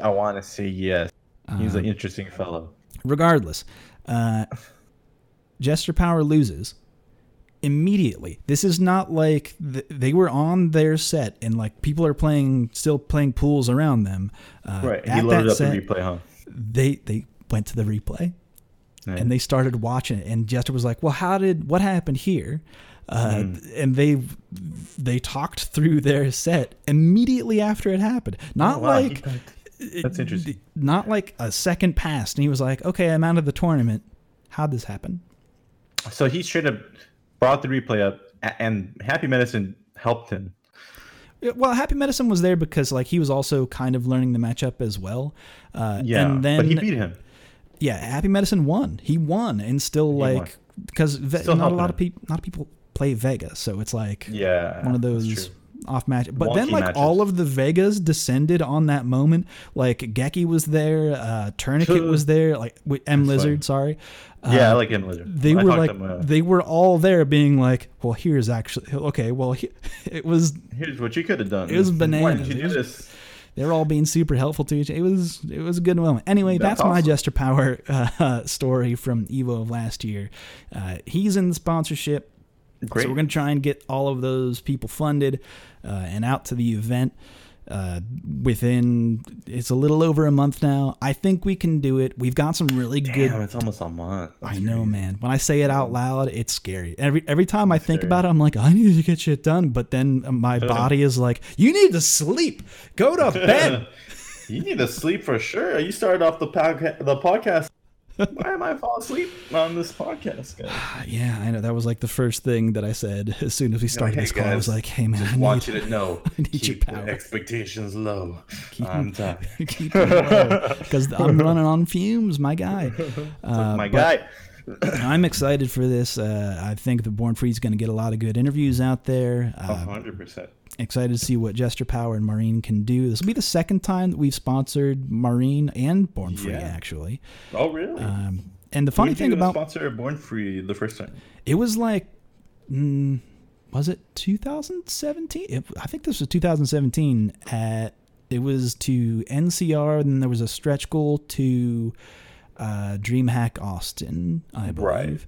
I want to say yes. He's Uh, an interesting fellow. regardless, uh, Jester Power loses immediately. This is not like th- they were on their set and like people are playing, still playing pools around them. Uh, Right. He loaded up set, the replay, huh? they they went to the replay Yeah. and they started watching it, and Jester was like, "Well, how did what happened here?" Uh, Hmm. And they they talked through their set immediately after it happened. Not Oh, wow, like That's interesting. not like a second passed, and he was like, "Okay, I'm out of the tournament. How'd this happen?" So he should have brought the replay up, and Happy Medicine helped him. well, Happy Medicine was there because like he was also kind of learning the matchup as well. Uh, Yeah, and then but he beat him. Yeah, Happy Medicine won. He won, and still won. like because ve- not a lot of people, not people play Vega, so it's like Yeah, one of those off match. But then like matches. all of the Vegas descended on that moment. Like Geki was there, uh, Tourniquet was there, like M Lizard, sorry. Yeah, I Uh, like him. Lizard. they I were like him, uh, they were all there being like well here's actually okay well he, it was Here's what you could have done. It was bananas. Why did you do this? They were all being super helpful to each it was it was a good moment anyway that's, That's my awesome. Jester Power uh, story from Evo of last year uh, he's in the sponsorship Great. so we're going to try and get all of those people funded uh, and out to the event uh, within it's a little over a month now. I think we can do it. We've got some really good. Damn, it's almost a month. I know, crazy. man. When I say it out loud, it's scary. Every every time I think Scary. about it, I'm like, I need to get shit done. But then my body is like, you need to sleep. Go to bed. you need to sleep for sure. You started off the podca- the podcast. Why am I falling asleep on this podcast, guys? yeah, I know. That was like the first thing that I said as soon as we started "Hey, this call. I was like, hey man, I Just want need, you to know. I need your power. expectations low. Keep them- tired. keep because I'm running on fumes, my guy. Uh, My guy. I'm excited for this. Uh, I think the BornFree is going to get a lot of good interviews out there. Uh, hundred percent. Excited to see what Jester Power and Mahreen can do. This will be the second time that we've sponsored Mahreen and BornFree, Yeah. actually. Oh really? Um, and the funny did thing you about sponsor BornFree the first time. it was like, mm, was it 2017? I think this was 2017. At it was to NCR, and then there was a stretch goal to uh, DreamHack Austin, I believe. Right.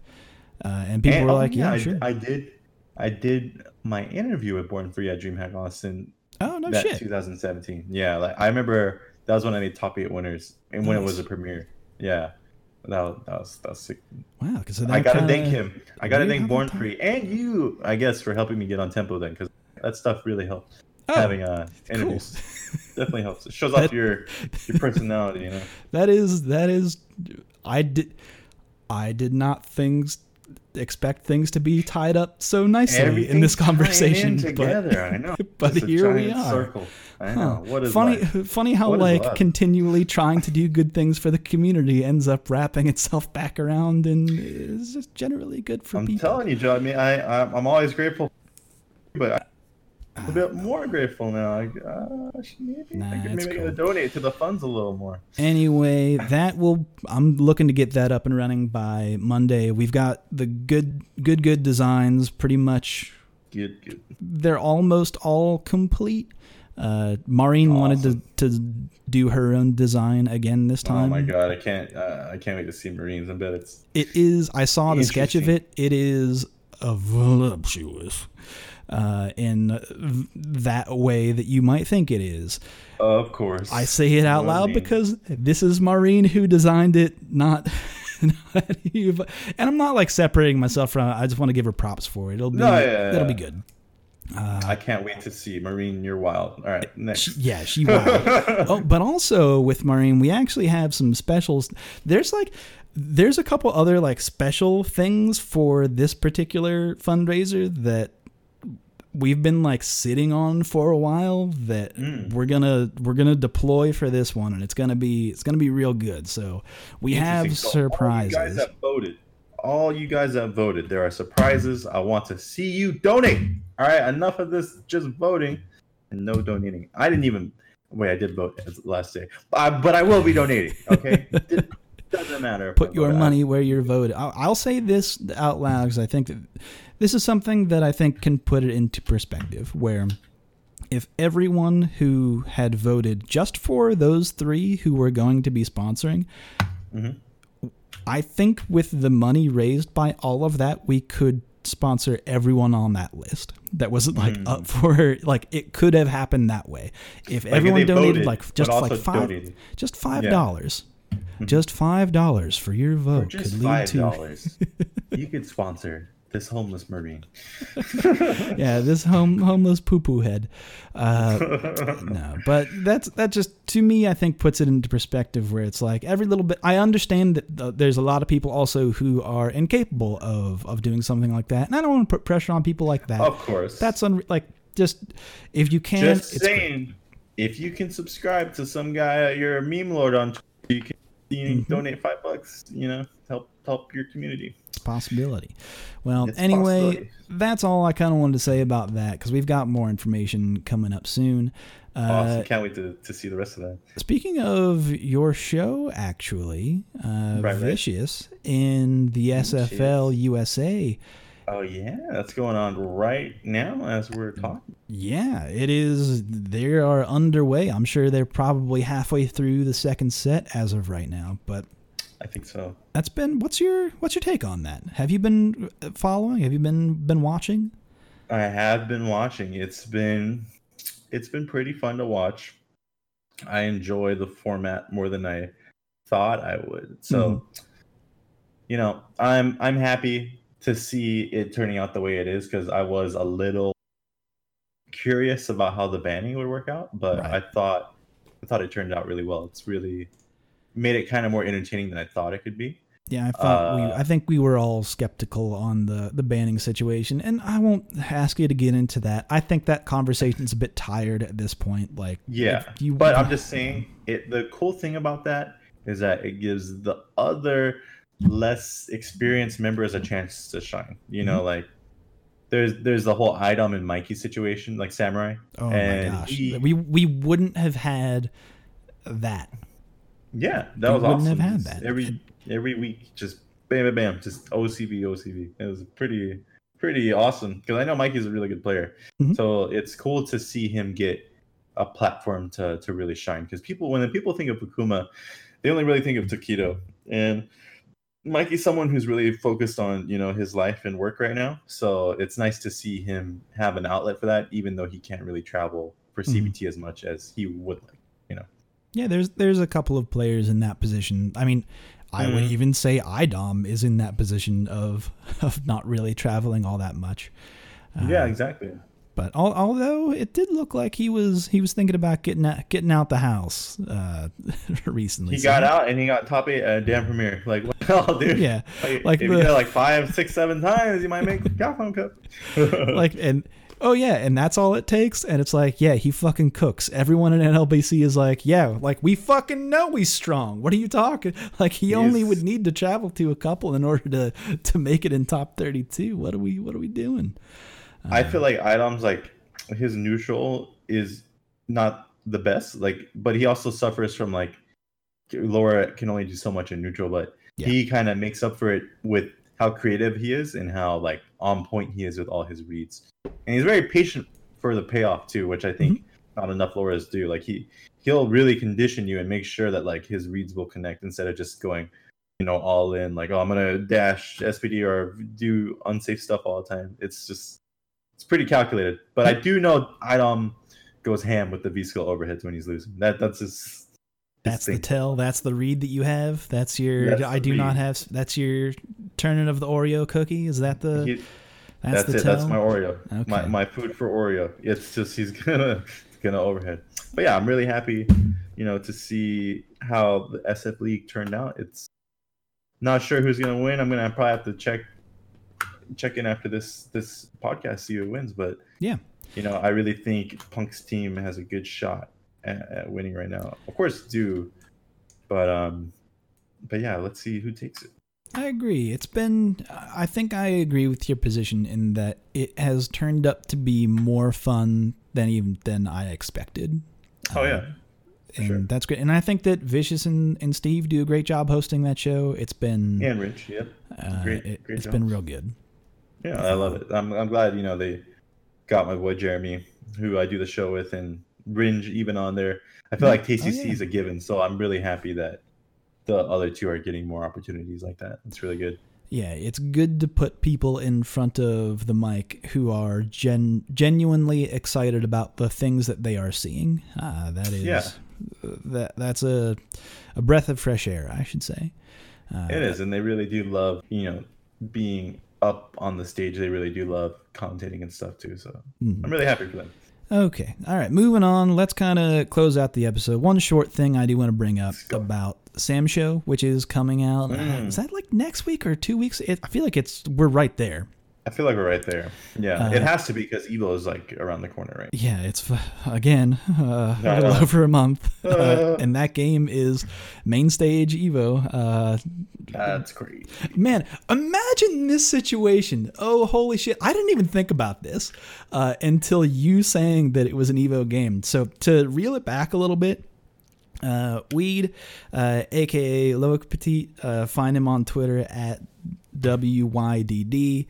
Uh, and people And- were oh, like, "Yeah, I, sure." I did. I did my interview with BornFree at DreamHack Austin oh no that shit! 2017. Yeah, like I remember that was when I made top eight winners and when it was a premiere. Yeah, that was that was, that was sick. Wow, because I gotta thank him. I gotta thank BornFree and you, I guess, for helping me get on tempo then, because that stuff really helped. Oh, Having uh interviews definitely helps. It shows off your your personality, you know. that is that is. I did. I did not things expect things to be tied up so nicely in this tying in conversation. but- together. I know. but It's here we are. Circle. I know. Huh. What is funny? life? Funny how What like continually trying to do good things for the community ends up wrapping itself back around and is just generally good for I'm people. telling you, Joe. I mean, I, I'm always grateful, but I'm a bit more grateful now. I, uh, maybe Nah, I could maybe cool. donate to the funds a little more. Anyway, that will. I'm looking to get that up and running by Monday. We've got the good, good, good designs. Pretty much, Good, good. they're almost all complete. Uh, Mahreen wanted to, to do her own design again this time. Oh my god, I can't. Uh, I can't wait to see Mahreen's. I bet it's It is. I saw the sketch of it. It is a voluptuous uh, in that way that you might think it is. of course. I say it out loud Mahreen. because this is Mahreen who designed it, not. not you, but- and I'm not like separating myself from. it. I just want to give her props for it. It'll be. No, yeah, yeah, it'll be good. I can't wait to see Mahreen. You're wild. All right, next. She- yeah, she will. oh, but also with Mahreen, we actually have some specials. There's like there's a couple other like special things for this particular fundraiser that we've been like sitting on for a while that Mm. we're gonna we're gonna deploy for this one and it's gonna be it's gonna be real good so we have. So All you guys surprises that voted. All you guys that voted. There are surprises. I want to see you donate. All right, enough of this just voting and no donating. I didn't even wait. I did vote as last day, uh, but I will be donating. Okay, doesn't matter. put your vote. money where you're voted. I'll, I'll say this out loud because I think that this is something that I think can put it into perspective. Where if everyone who had voted just for those three who were going to be sponsoring, Mhm. I think with the money raised by all of that, we could sponsor everyone on that list that wasn't like Mm. up for like it could have happened that way if Like, everyone they donated voted, like just like five donated. just five Yeah. Mm-hmm. dollars just five dollars for your vote could lead five to you could sponsor this homeless marine. yeah, this home homeless poo poo head. Uh, no, but that's that just to me, I think puts it into perspective where it's like every little bit. I understand that there's a lot of people also who are incapable of of doing something like that, and I don't want to put pressure on people like that. Of course, That's un- like just if you can, Just saying, if you can subscribe to some guy, you're a meme lord on Twitter, you can you Mhm. donate five bucks. You know, help help your community. It's a possibility. Well, It's anyway, possibility. that's all I kind of wanted to say about that because we've got more information coming up soon. Uh, awesome! Can't wait to, to see the rest of that. Speaking of your show, actually, uh, Right, right. Vicious in the SFL USA. Oh yeah, that's going on right now as we're talking. Yeah, it is. They are underway. I'm sure they're probably halfway through the second set as of right now. But I think so. that's been. What's your What's your take on that? Have you been uh, following? Have you been been watching? I have been watching. It's been it's been pretty fun to watch. I enjoy the format more than I thought I would. So, you know, I'm I'm happy to see it turning out the way it is because I was a little curious about how the banning would work out, but Right. I thought I thought it turned out really well. It's really made it kind of more entertaining than I thought it could be. Yeah, I thought we. Uh, I think we were all skeptical on the the banning situation, and I won't ask you to get into that. I think that conversation's a bit tired at this point. Like, Yeah, you, but I'm just saying it. The cool thing about that is that it gives the other less experienced members a chance to shine. You Mm-hmm. know, like there's there's the whole Idom and Mikey situation, like Samurai. Oh and my gosh, he- we we wouldn't have had that. Yeah, that We was wouldn't awesome. have had that. every every week. Just bam, bam, bam. Just OCB, OCB. It was pretty pretty awesome because I know Mikey's a really good player. Mhm. So it's cool to see him get a platform to to really shine. Because people, when people think of Fukuma, they only really think of Takedo. And Mikey's someone who's really focused on you know his life and work right now. So it's nice to see him have an outlet for that, even though he can't really travel for. CPT as much as he would like. You know. Yeah, there's there's a couple of players in that position. I mean, I would Mhm. even say IDOM is in that position of of not really traveling all that much. Uh, yeah, exactly. But al- although it did look like he was he was thinking about getting out, getting out the house uh, recently. He So- got out and he got top eight at Dan Premier. Like, well, dude. Yeah, Like, like if the- you did like five, six, seven times, you might make Capcom Cup. like and oh yeah, and that's all it takes. And it's like yeah, he fucking cooks. Everyone in NLBC is like yeah, like we fucking know he's strong. What are you talking? Like he only would need to travel to a couple in order to to make it in top thirty two. What are we What are we doing? I feel um, like Idom's like his neutral is not the best. Like, but he also suffers from like Laura can only do so much in neutral, but Yeah. he kind of makes up for it with how creative he is and how like on point he is with all his reads. And he's very patient for the payoff too, which I think mm-hmm. not enough Lauras do. Like he he'll really condition you and make sure that like his reads will connect instead of just going, you know, all in like, oh, I'm gonna dash SPD or do unsafe stuff all the time. It's just it's pretty calculated. But I hmm. do know Idom um, goes ham with the V skill overheads when he's losing. That that's his. his That's the tell. That's the read that you have. That's your. That's I do not have. That's your turning of the Oreo cookie. Is that the? He- that's, that's the it. tell. That's my Oreo. My Okay. my food for Oreo. It's just he's gonna gonna overhead. But yeah, I'm really happy, you know, to see how the SF League turned out. It's not sure who's gonna win. I'm gonna probably have to check check in after this this podcast, see who wins. But Yeah. you know, I really think Punk's team has a good shot at, at winning right now. Of course, do, but um, but yeah, let's see who takes it. I agree. It's been. I think I agree with your position in that it has turned up to be more fun than even than I expected. Oh yeah, and sure. that's great. And I think that Vicious and, and Steve do a great job hosting that show. It's been. and Rich. Yep. uh, great- it, great has job. been real good. Yeah, I love it. I'm I'm glad you know they got my boy Jeremy, who I do the show with, and Ringe even on there. I feel like TCC Oh, yeah. is a given, so I'm really happy that the other two are getting more opportunities like that. It's really good. Yeah, it's good to put people in front of the mic who are gen- genuinely excited about the things that they are seeing. Uh, that is, Yeah. that that's a a breath of fresh air, I should say. Uh, It is, and they really do love you know being up on the stage. They really do love commentating and stuff too. So mhm. I'm really happy for them. Okay, all right, moving on. Let's kind of close out the episode. One short thing I do want to bring up about SamSho, which is coming out. uh, Mm. is that like next week or two weeks? It, I feel like it's we're right there. I feel like we're right there. Yeah, Uh, it has to be because Evo is like around the corner, right? Yeah, it's again uh, a I little over a month, uh, Uh. and that game is main stage Evo. Uh, That's crazy. Man, imagine this situation. Oh, holy shit. I didn't even think about this uh, until you saying that it was an Evo game. So, to reel it back a little bit, uh, WydD, uh, aka Loic Petit, uh, find him on Twitter at WYDD.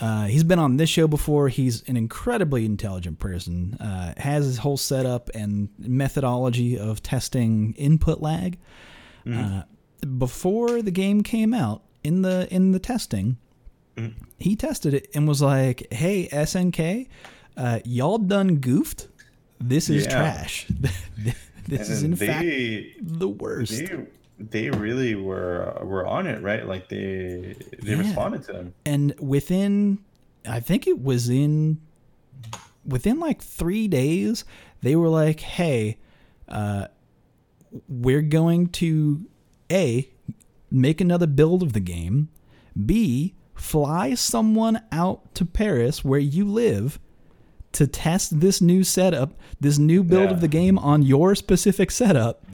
Uh, he's been on this show before. He's an incredibly intelligent person. Uh, has his whole setup and methodology of testing input lag. Uh, before the game came out in the in the testing, he tested it and was like, "Hey SNK, uh, y'all done goofed. This is Yeah. trash. this is in And fact the worst." they they really were were on it, right? Like they they Yeah. responded to them. and within i think it was in within like three days they were like hey uh, we're going to a make another build of the game b fly someone out to paris where you live to test this new setup this new build Yeah. of the game on your specific setup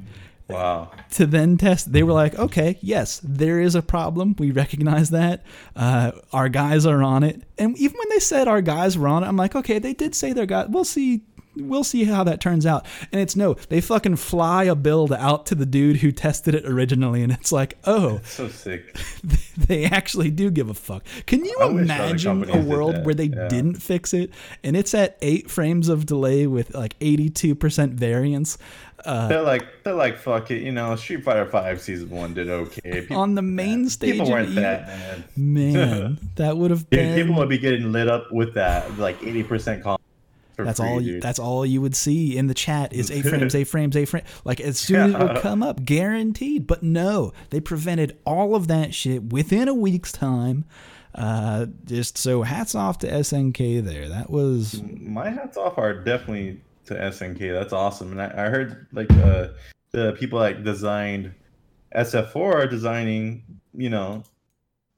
Wow. to then test. They were like, okay, yes, there is a problem. We recognize that. Uh, our guys are on it. And even when they said our guys were on it, I'm like, okay, they did say their guys. We'll see. We'll see how that turns out. And it's no, they fucking fly a build out to the dude who tested it originally, and it's like, oh, So sick. they actually do give a fuck. Can you I imagine a world where they Yeah. didn't fix it and it's at eight frames of delay with like 82% variance? Uh, They're like they're like fuck it, you know. Street Fighter Five season one did okay. People, on the main stage people weren't that man. Man, that would have Dude, been. people would be getting lit up with that, like eighty percent comp. That's free, all. You, dude. that's all you would see in the chat is eight frames, eight frames, eight frames. Like as soon as it would come up, guaranteed. But no, they prevented all of that shit within a week's time. Uh, just so hats off to SNK there. That was My hats off are definitely to SNK. That's awesome. And I, I heard like uh, the people like designed SF4 are designing, you know,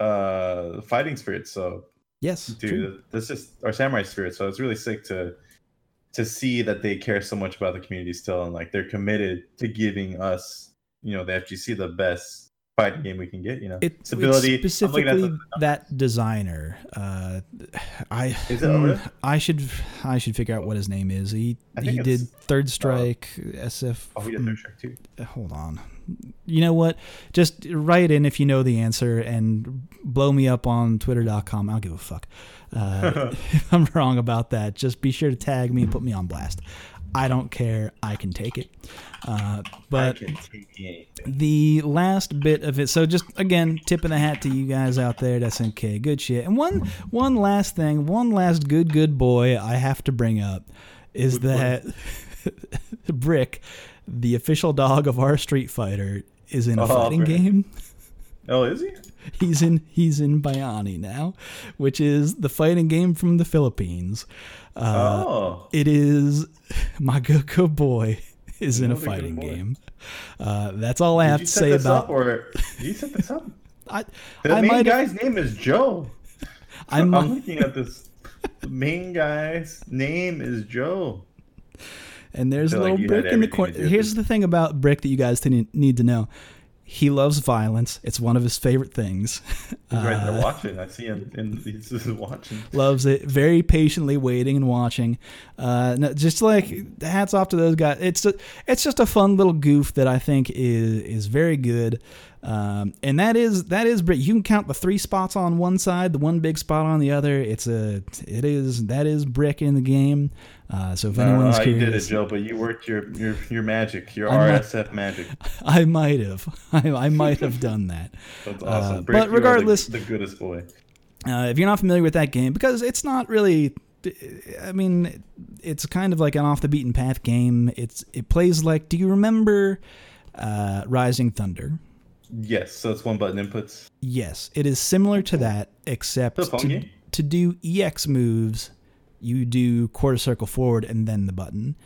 uh, fighting spirits. So yes, true. dude, this is our samurai spirit. So it's really sick to to see that they care so much about the community still, and like they're committed to giving us, you know, the FGC the best fighting game we can get. You know, It, stability. it's I'm looking at specifically the- that designer. Uh, I Is it over hmm. I should I should figure out what his name is. He he did Third Strike, SF. Oh, we did third strike too. Uh, hold on. You know what? Just write in if you know the answer and blow me up on twitter.com. I'll give a fuck. Uh, if I'm wrong about that, just be sure to tag me and put me on blast. I don't care. I can take it. Uh, but take the last bit of it so just again tip of the hat to you guys out there at snk good shit and one one last thing one last good good boy i have to bring up is Good that brick the official dog of our street fighter is in a Oh, fighting Brick. game Oh, is he? he's in he's in bayani now which is the fighting game from the philippines uh, oh, it is my good good boy is in a fighting game uh, that's all i have to say about up, or did you set this up? I, The I main guy's name is Joe. I I'm looking at this. The main guy's name is Joe. and there's a feel like little brick in the corner. to do with Here's the thing about Brick that you guys need to know. He loves violence. It's one of his favorite things. He's right Uh, there watching. I see him, and he's just watching. loves it. Very patiently waiting and watching. Uh, no, just like hats off to those guys. It's a, it's just a fun little goof that I think is is very good. Um, and that is that is Brick. You can count the three spots on one side, the one big spot on the other. It's a it is that is Brick in the game. Uh, so if I know anyone's you curious, did it, Joe, but you worked your your your magic, your not- RSF magic. I might have. I, I might have done that. That's Uh, awesome. but Brick, you are the- regardless- the, goodest boy. Uh, if you're not familiar with that game, because it's not really, I mean, it's kind of like an off the beaten path game. It's it plays like. Do you remember uh, Rising Thunder? Yes, so it's one button inputs. Yes, it is similar to that, except It's a fun to, to do EX moves, you do quarter circle forward and then the button.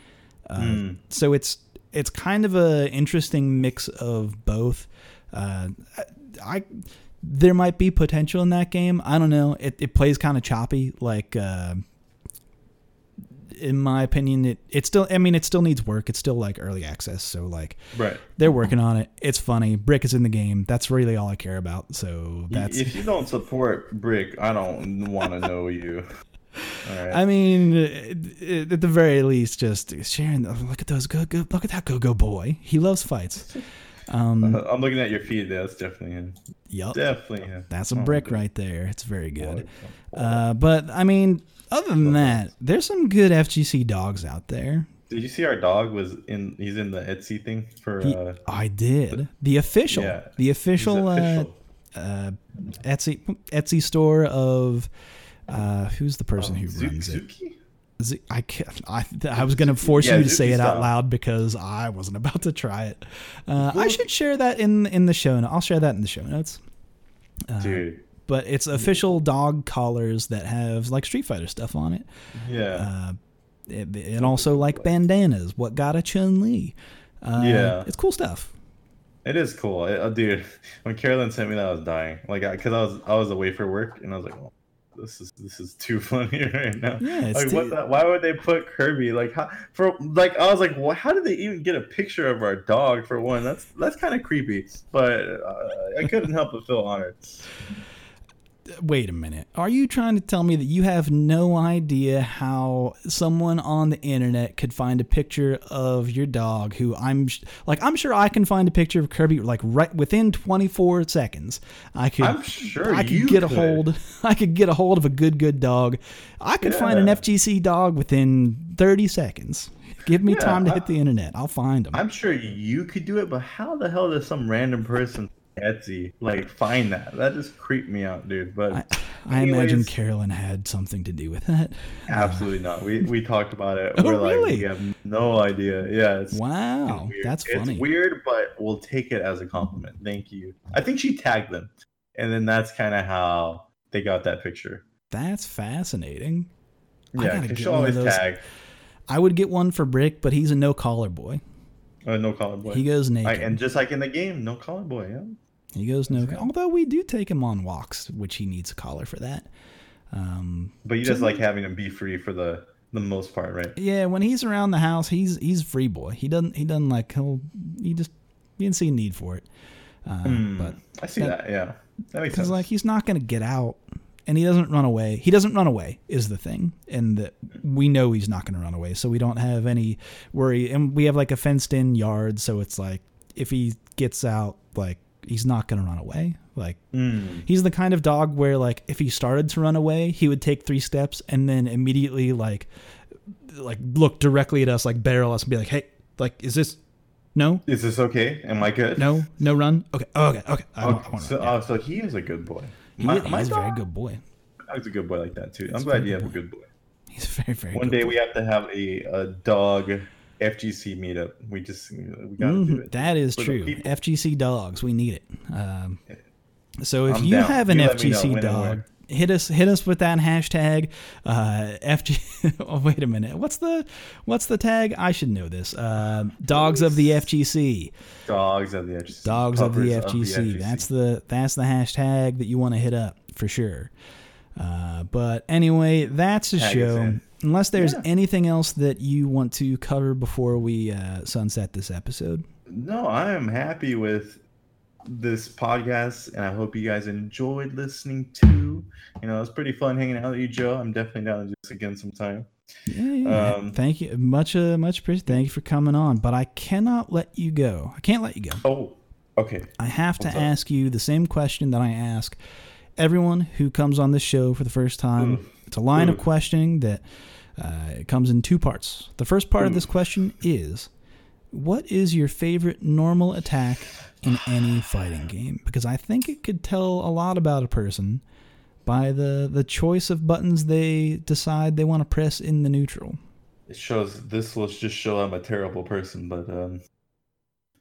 Uh, Hmm. So it's it's kind of a interesting mix of both. Uh, I there might be potential in that game. I don't know. It it plays kind of choppy. Like, uh, in my opinion, it it still. I mean, it still needs work. It's still like early access. So like, Right. they're working on it. It's funny. Brick is in the game. That's really all I care about. So that's. if you don't support Brick, I don't want to know you. Right. I mean, at the very least, just sharing. Look at those go go. Look at that go go boy. He loves fights. Um, I'm looking at your feed. There. That's definitely him. yup. Definitely him. That's a Oh, brick right there. It's very good. Uh, but I mean, other than that, there's some good FGC dogs out there. Did you see our dog was in? He's in the Etsy thing for. He- uh, I did the official, Yeah, the official, official. Uh, uh, Etsy Etsy store of uh, who's the person Oh, who Zu- runs it? Zuki? Z- I can't, I, I was going to force Yeah, you to say Zuki it out loud because I wasn't about to try it. Uh, I should share that in in the show. notes. I'll share that in the show notes. Uh, Dude. But it's official dog collars that have like Street Fighter stuff on it. Yeah. Uh, it, and also like bandanas. What got a Chun Li? Uh, Yeah. it's cool stuff. It is cool, uh, dude. When Carolyn sent me that, I was dying. Like, I, cause I was I was away for work, and I was like, oh, this is this is too funny right now. Yeah, it's like, too- what? The, why would they put Kirby? Like, how for? Like, I was like, well, how did they even get a picture of our dog? For one, that's that's kind of creepy. But uh, I couldn't help but feel honored. Wait a minute. Are you trying to tell me that you have no idea how someone on the internet could find a picture of your dog who I'm sh- like I'm sure I can find a picture of Kirby like right within 24 seconds. I could I'm sure I could get a hold I could get a hold of a good good dog. I could find an FGC dog within 30 seconds. Give me Yeah, time to I- hit the internet. I'll find them. I'm sure you could do it, but how the hell does some random person Etsy like find that? That just creeped me out, dude. But I, I imagine Carolyn had something to do with that. Absolutely not. We we talked about it. Oh, We're like really? we have no idea. Yeah, it's Wow, weird. that's funny. It's weird, but we'll take it as a compliment. Thank you. I think she tagged them, and then that's kind of how they got that picture. That's fascinating. I Yeah, because she always tag. I would get one for Brick, but he's a no collar boy. Uh, no collar boy. He goes I, naked. and just like in the game, no collar boy. Yeah. He goes no. Although we do take him on walks, which he needs a collar for that. Um, But you just like having him be free for the the most part, right? yeah, when he's around the house, he's he's free boy. He doesn't he doesn't like he'll he just he didn't see a need for it. Uh, Hmm, But I see that- that. Yeah, that makes sense. like he's not gonna get out, and he doesn't run away. He doesn't run away is the thing, and that we know he's not gonna run away, so we don't have any worry. And we have like a fenced in yard, so it's like if he gets out, like he's not gonna run away. Like Mm. he's the kind of dog where like if he started to run away, he would take three steps and then immediately like like look directly at us, like barrel us, and be like, "Hey, like, is this no, Is this okay? Am I good? no, no run? Okay, okay, okay. I I Okay, won't so. Yeah. uh, so he is a good boy. He- My, he's my a very good boy. is a good boy like that too. I'm glad you have a good boy. He's a very, very One day boy. we have to have a, a dog FGC meetup. We just we gotta do Mhm, it. That is For true. FGC dogs, we need it. Um, so if I'm you down. have an You let me know FGC dog, hit us hit us with that hashtag. Uh, FG. oh wait a minute. What's the what's the tag? I should know this. Uh, dogs of the FGC. Dogs of the FGC. Dogs of the Puppers FGC. That's the that's the hashtag that you want to hit up for sure. Uh, but anyway, that's a show. Unless there's Yeah. anything else that you want to cover before we uh, sunset this episode. No, I am happy with this podcast, and I hope you guys enjoyed listening to. You know, it's pretty fun hanging out with you, Joe. I'm definitely down to do this again sometime. Yeah, yeah. Um, Thank you, much, uh, much appreciated. Thank you for coming on. But I cannot let you go. I can't let you go. Oh, okay. I have to up? ask you the same question that I ask everyone who comes on this show for the first time. Oof. It's a line of questioning that uh, it comes in two parts. The first part of this question is, what is your favorite normal attack in any fighting game? Because I think it could tell a lot about a person by the the choice of buttons they decide they want to press in the neutral. It shows this will just show I'm a terrible person, but um,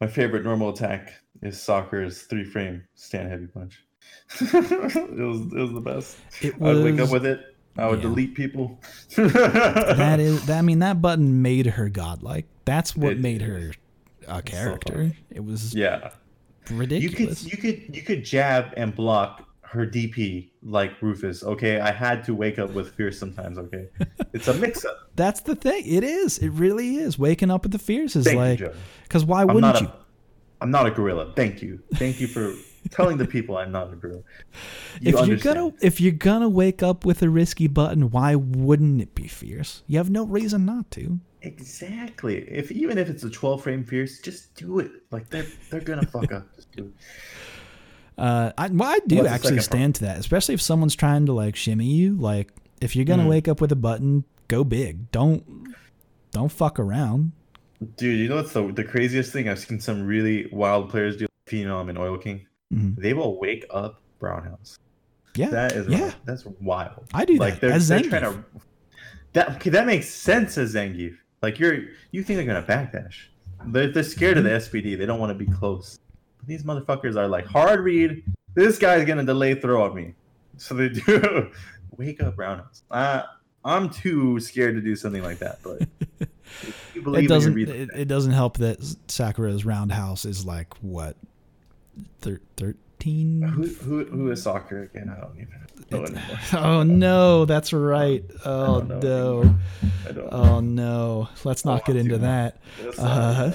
my favorite normal attack is Sakura's three frame stand heavy punch. it was it was the best. It I would wake up with it. I would yeah. delete people. that is that, I mean that button made her godlike. That's what It made her a character. funny. it was yeah. ridiculous. You could you could you could jab and block her DP like Rufus. Okay, I had to wake up with fear sometimes. Okay, it's a mix up. That's the thing. It is. It really is. Waking up with the fears is Thank like because why I'm wouldn't you? I'm not a gorilla. Thank you. Thank you for telling the people I'm not a gorilla. You if you're gonna if you're gonna wake up with a risky button, why wouldn't it be fierce? You have no reason not to. Exactly. If even if it's a 12 frame fierce, just do it. Like they're they're gonna fuck up. Just do it. Uh, I, well, I do What's actually second part? stand to that, especially if someone's trying to like shimmy you. Like, if you're gonna Mm. wake up with a button, go big. Don't don't fuck around. Dude, you know what's the the craziest thing? I've seen some really wild players do Phenom and Oil King. Mhm. They will wake up Roundhouse. Yeah, That is yeah. that's wild. I do like that they're, they're trying to that okay, that makes sense as Zangief. Like you're you think they're gonna backdash. They're, they're scared of the Mm-hmm. SPD. They don't want to be close. But these motherfuckers are like hard read. This guy's gonna delay throw at me. So they do wake up Roundhouse. Uh, I'm too scared to do something like that, but you believe It doesn't. It, it doesn't help that Sakura's roundhouse is like what, thir- thirteen. who, who, who is Sakura again? I don't even know anymore. Oh no, that's right. Oh no. I Oh no. Let's not get into that. Uh,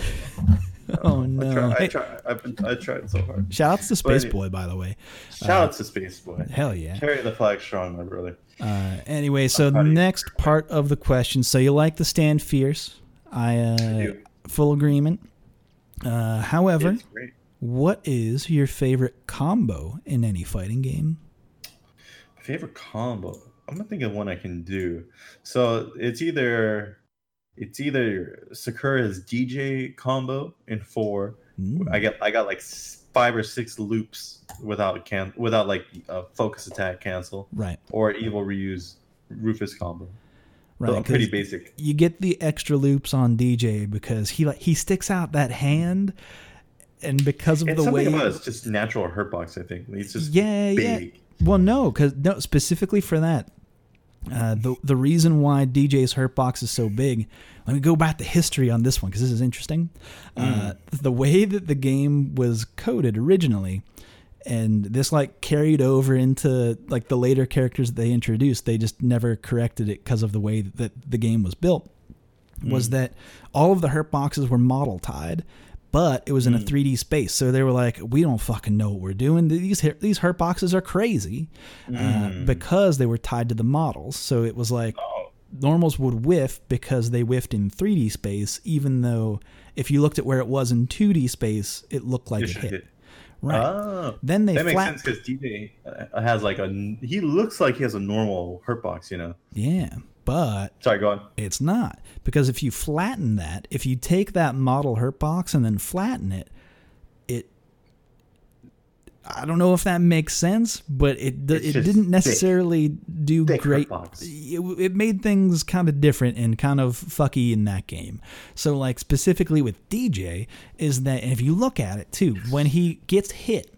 oh no. try, I Hey, try, I've been, I tried so hard. shout outs to Space Boy, by the way. Shout out to Space Boy. Hell yeah. Carry the flag strong, my brother. Uh, anyway, so proud of you. next part of the question. So you like the stand fierce? I uh, do. full agreement. Uh, however. What is your favorite combo in any fighting game? Favorite combo. I'm gonna think of one I can do. So it's either it's either Sakura's Dee Jay combo in four. Mm, I got I got like five or six loops without can without like a focus attack cancel right, or Evil Ryu's Rufus combo. right. So pretty basic. You get the extra loops on Dee Jay because he like he sticks out that hand, and because of It's the way. about it's just natural hurtbox. I think it's just yeah, yeah. Well, no, because no, specifically for that, uh, the the reason why Dee Jay's hurt box is so big. Let me go back to history on this one because this is interesting. Uh, the way that the game was coded originally, and this like carried over into like the later characters that they introduced. They just never corrected it because of the way that the game was built. Was that all of the hurt boxes were model tied, but it was in a 3D space. So they were like, we don't fucking know what we're doing. These hurt- these hurt boxes are crazy uh, because they were tied to the models. So it was like Oh, normals would whiff because they whiffed in 3D space, even though if you looked at where it was in 2D space, it looked like it it hit. hit. Right. Oh, then they that makes sense because Dee Jay uh, has like a. He looks like he has a normal hurt box, You know. Yeah, but Sorry, go on. It's not because if you flatten that, if you take that model hurt box and then flatten it, it. I don't know if that makes sense, but it It's it didn't thick. necessarily do Thick great. It, it made things kind of different and kind of fucky in that game. So, like specifically with Dee Jay, is that if you look at it too, when he gets hit,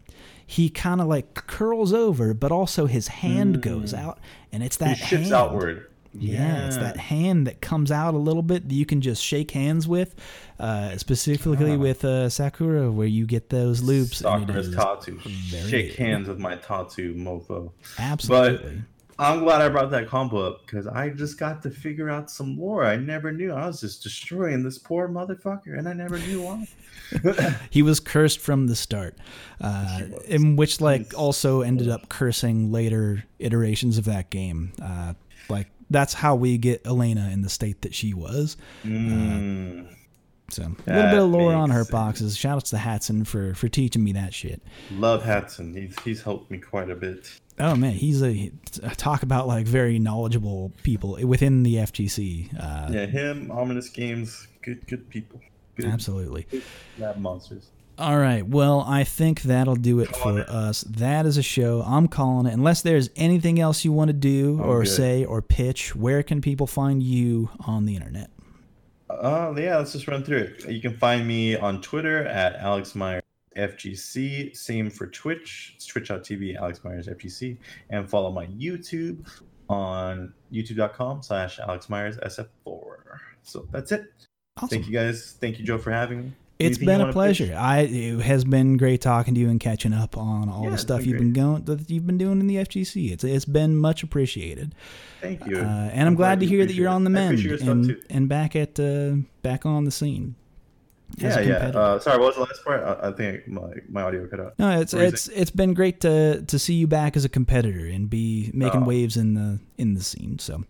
he kind of like curls over, but also his hand goes out, and it's that Mm. He shifts hand. outward. Yeah, it's that hand that comes out a little bit that you can just shake hands with, uh, specifically Ah. with uh, Sakura, where you get those loops. Sakura's very Shake hands with my tattoo, mofo. Absolutely. I'm glad I brought that combo up because I just got to figure out some lore I never knew. I was just destroying this poor motherfucker, and I never knew why. he was cursed from the start, uh, in which like also ended up cursing later iterations of that game. Uh, like that's how we get Elena in the state that she was. Mm. So a little bit of lore on her boxes. Shout outs to Hatson for for teaching me that shit. Love Hatson. He's he's helped me quite a bit. Oh man, he's a talk about like very knowledgeable people within the FGC. Uh, Yeah, him, Ominous Games, good good people. Good Absolutely. lab monsters. All right. Well, I think that'll do it for it. us. That is a show. I'm calling it. Unless there's anything else you want to do I'm or good. say or pitch, where can people find you on the internet? Oh yeah, let's just run through it. You can find me on Twitter at Alex Myers FGC. Same for Twitch. It's twitch.tv Alex Myers FGC. And follow my YouTube on youtube.com slash Alex Myers SF4. So that's it. Awesome. Thank you guys. Thank you, Joe, for having me. It's Anything been a pleasure. pitch? I it has been great talking to you and catching up on all Yeah, the stuff been you've been going that you've been doing in the FGC. It's it's been much appreciated. Thank you. Uh, and I'm, glad, to hear that you're on the mend appreciate your stuff, and, and back at uh, back on the scene. Yeah, yeah. Uh, sorry, what was the last part? I, I think my, my audio cut out. No, it's it's it's been great to to see you back as a competitor and be making Oh. waves in the in the scene. So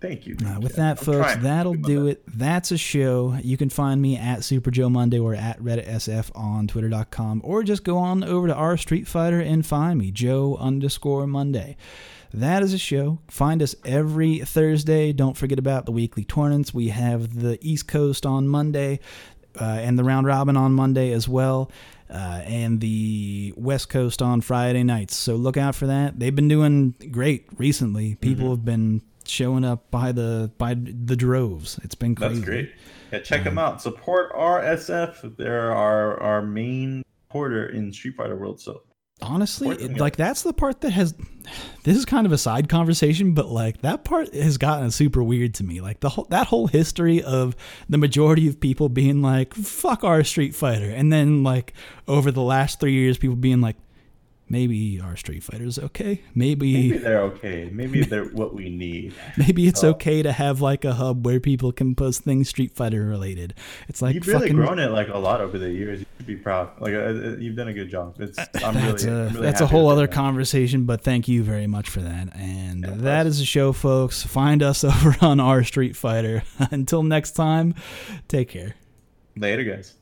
Thank you. uh, with that, I'm folks, that'll do it. That's a show. You can find me at Super Joe Monday or at Reddit SF on Twitter.com, or just go on over to our Street Fighter and find me Joe underscore Monday. That is a show. Find us every Thursday. Don't forget about the weekly tournaments. We have the East Coast on Monday uh, and the round robin on Monday as well, uh, and the West Coast on Friday nights. So look out for that. They've been doing great recently. People Mm-hmm. have been showing up by the by the droves. It's been crazy. That's great. Yeah, check Um, them out. Support RSF. They're our our main supporter in Street Fighter World. So Honestly, it, like that's the part that has. This is kind of a side conversation, but like that part has gotten super weird to me. Like the whole that whole history of the majority of people being like "fuck our Street Fighter," and then like over the last three years, people being like, maybe our Street Fighter's okay. maybe Maybe they're okay. Maybe they're what we need. maybe it's Oh. okay to have like a hub where people can post things Street Fighter related. It's like you've really fucking. grown it like a lot over the years. You should be proud. Like uh, uh, you've done a good job. It's I'm that's really, a I'm really that's a whole other man. conversation, but thank you very much for that. And Yeah, that is a show, folks. Find us over on our Street Fighter. Until next time, take care. Later, guys.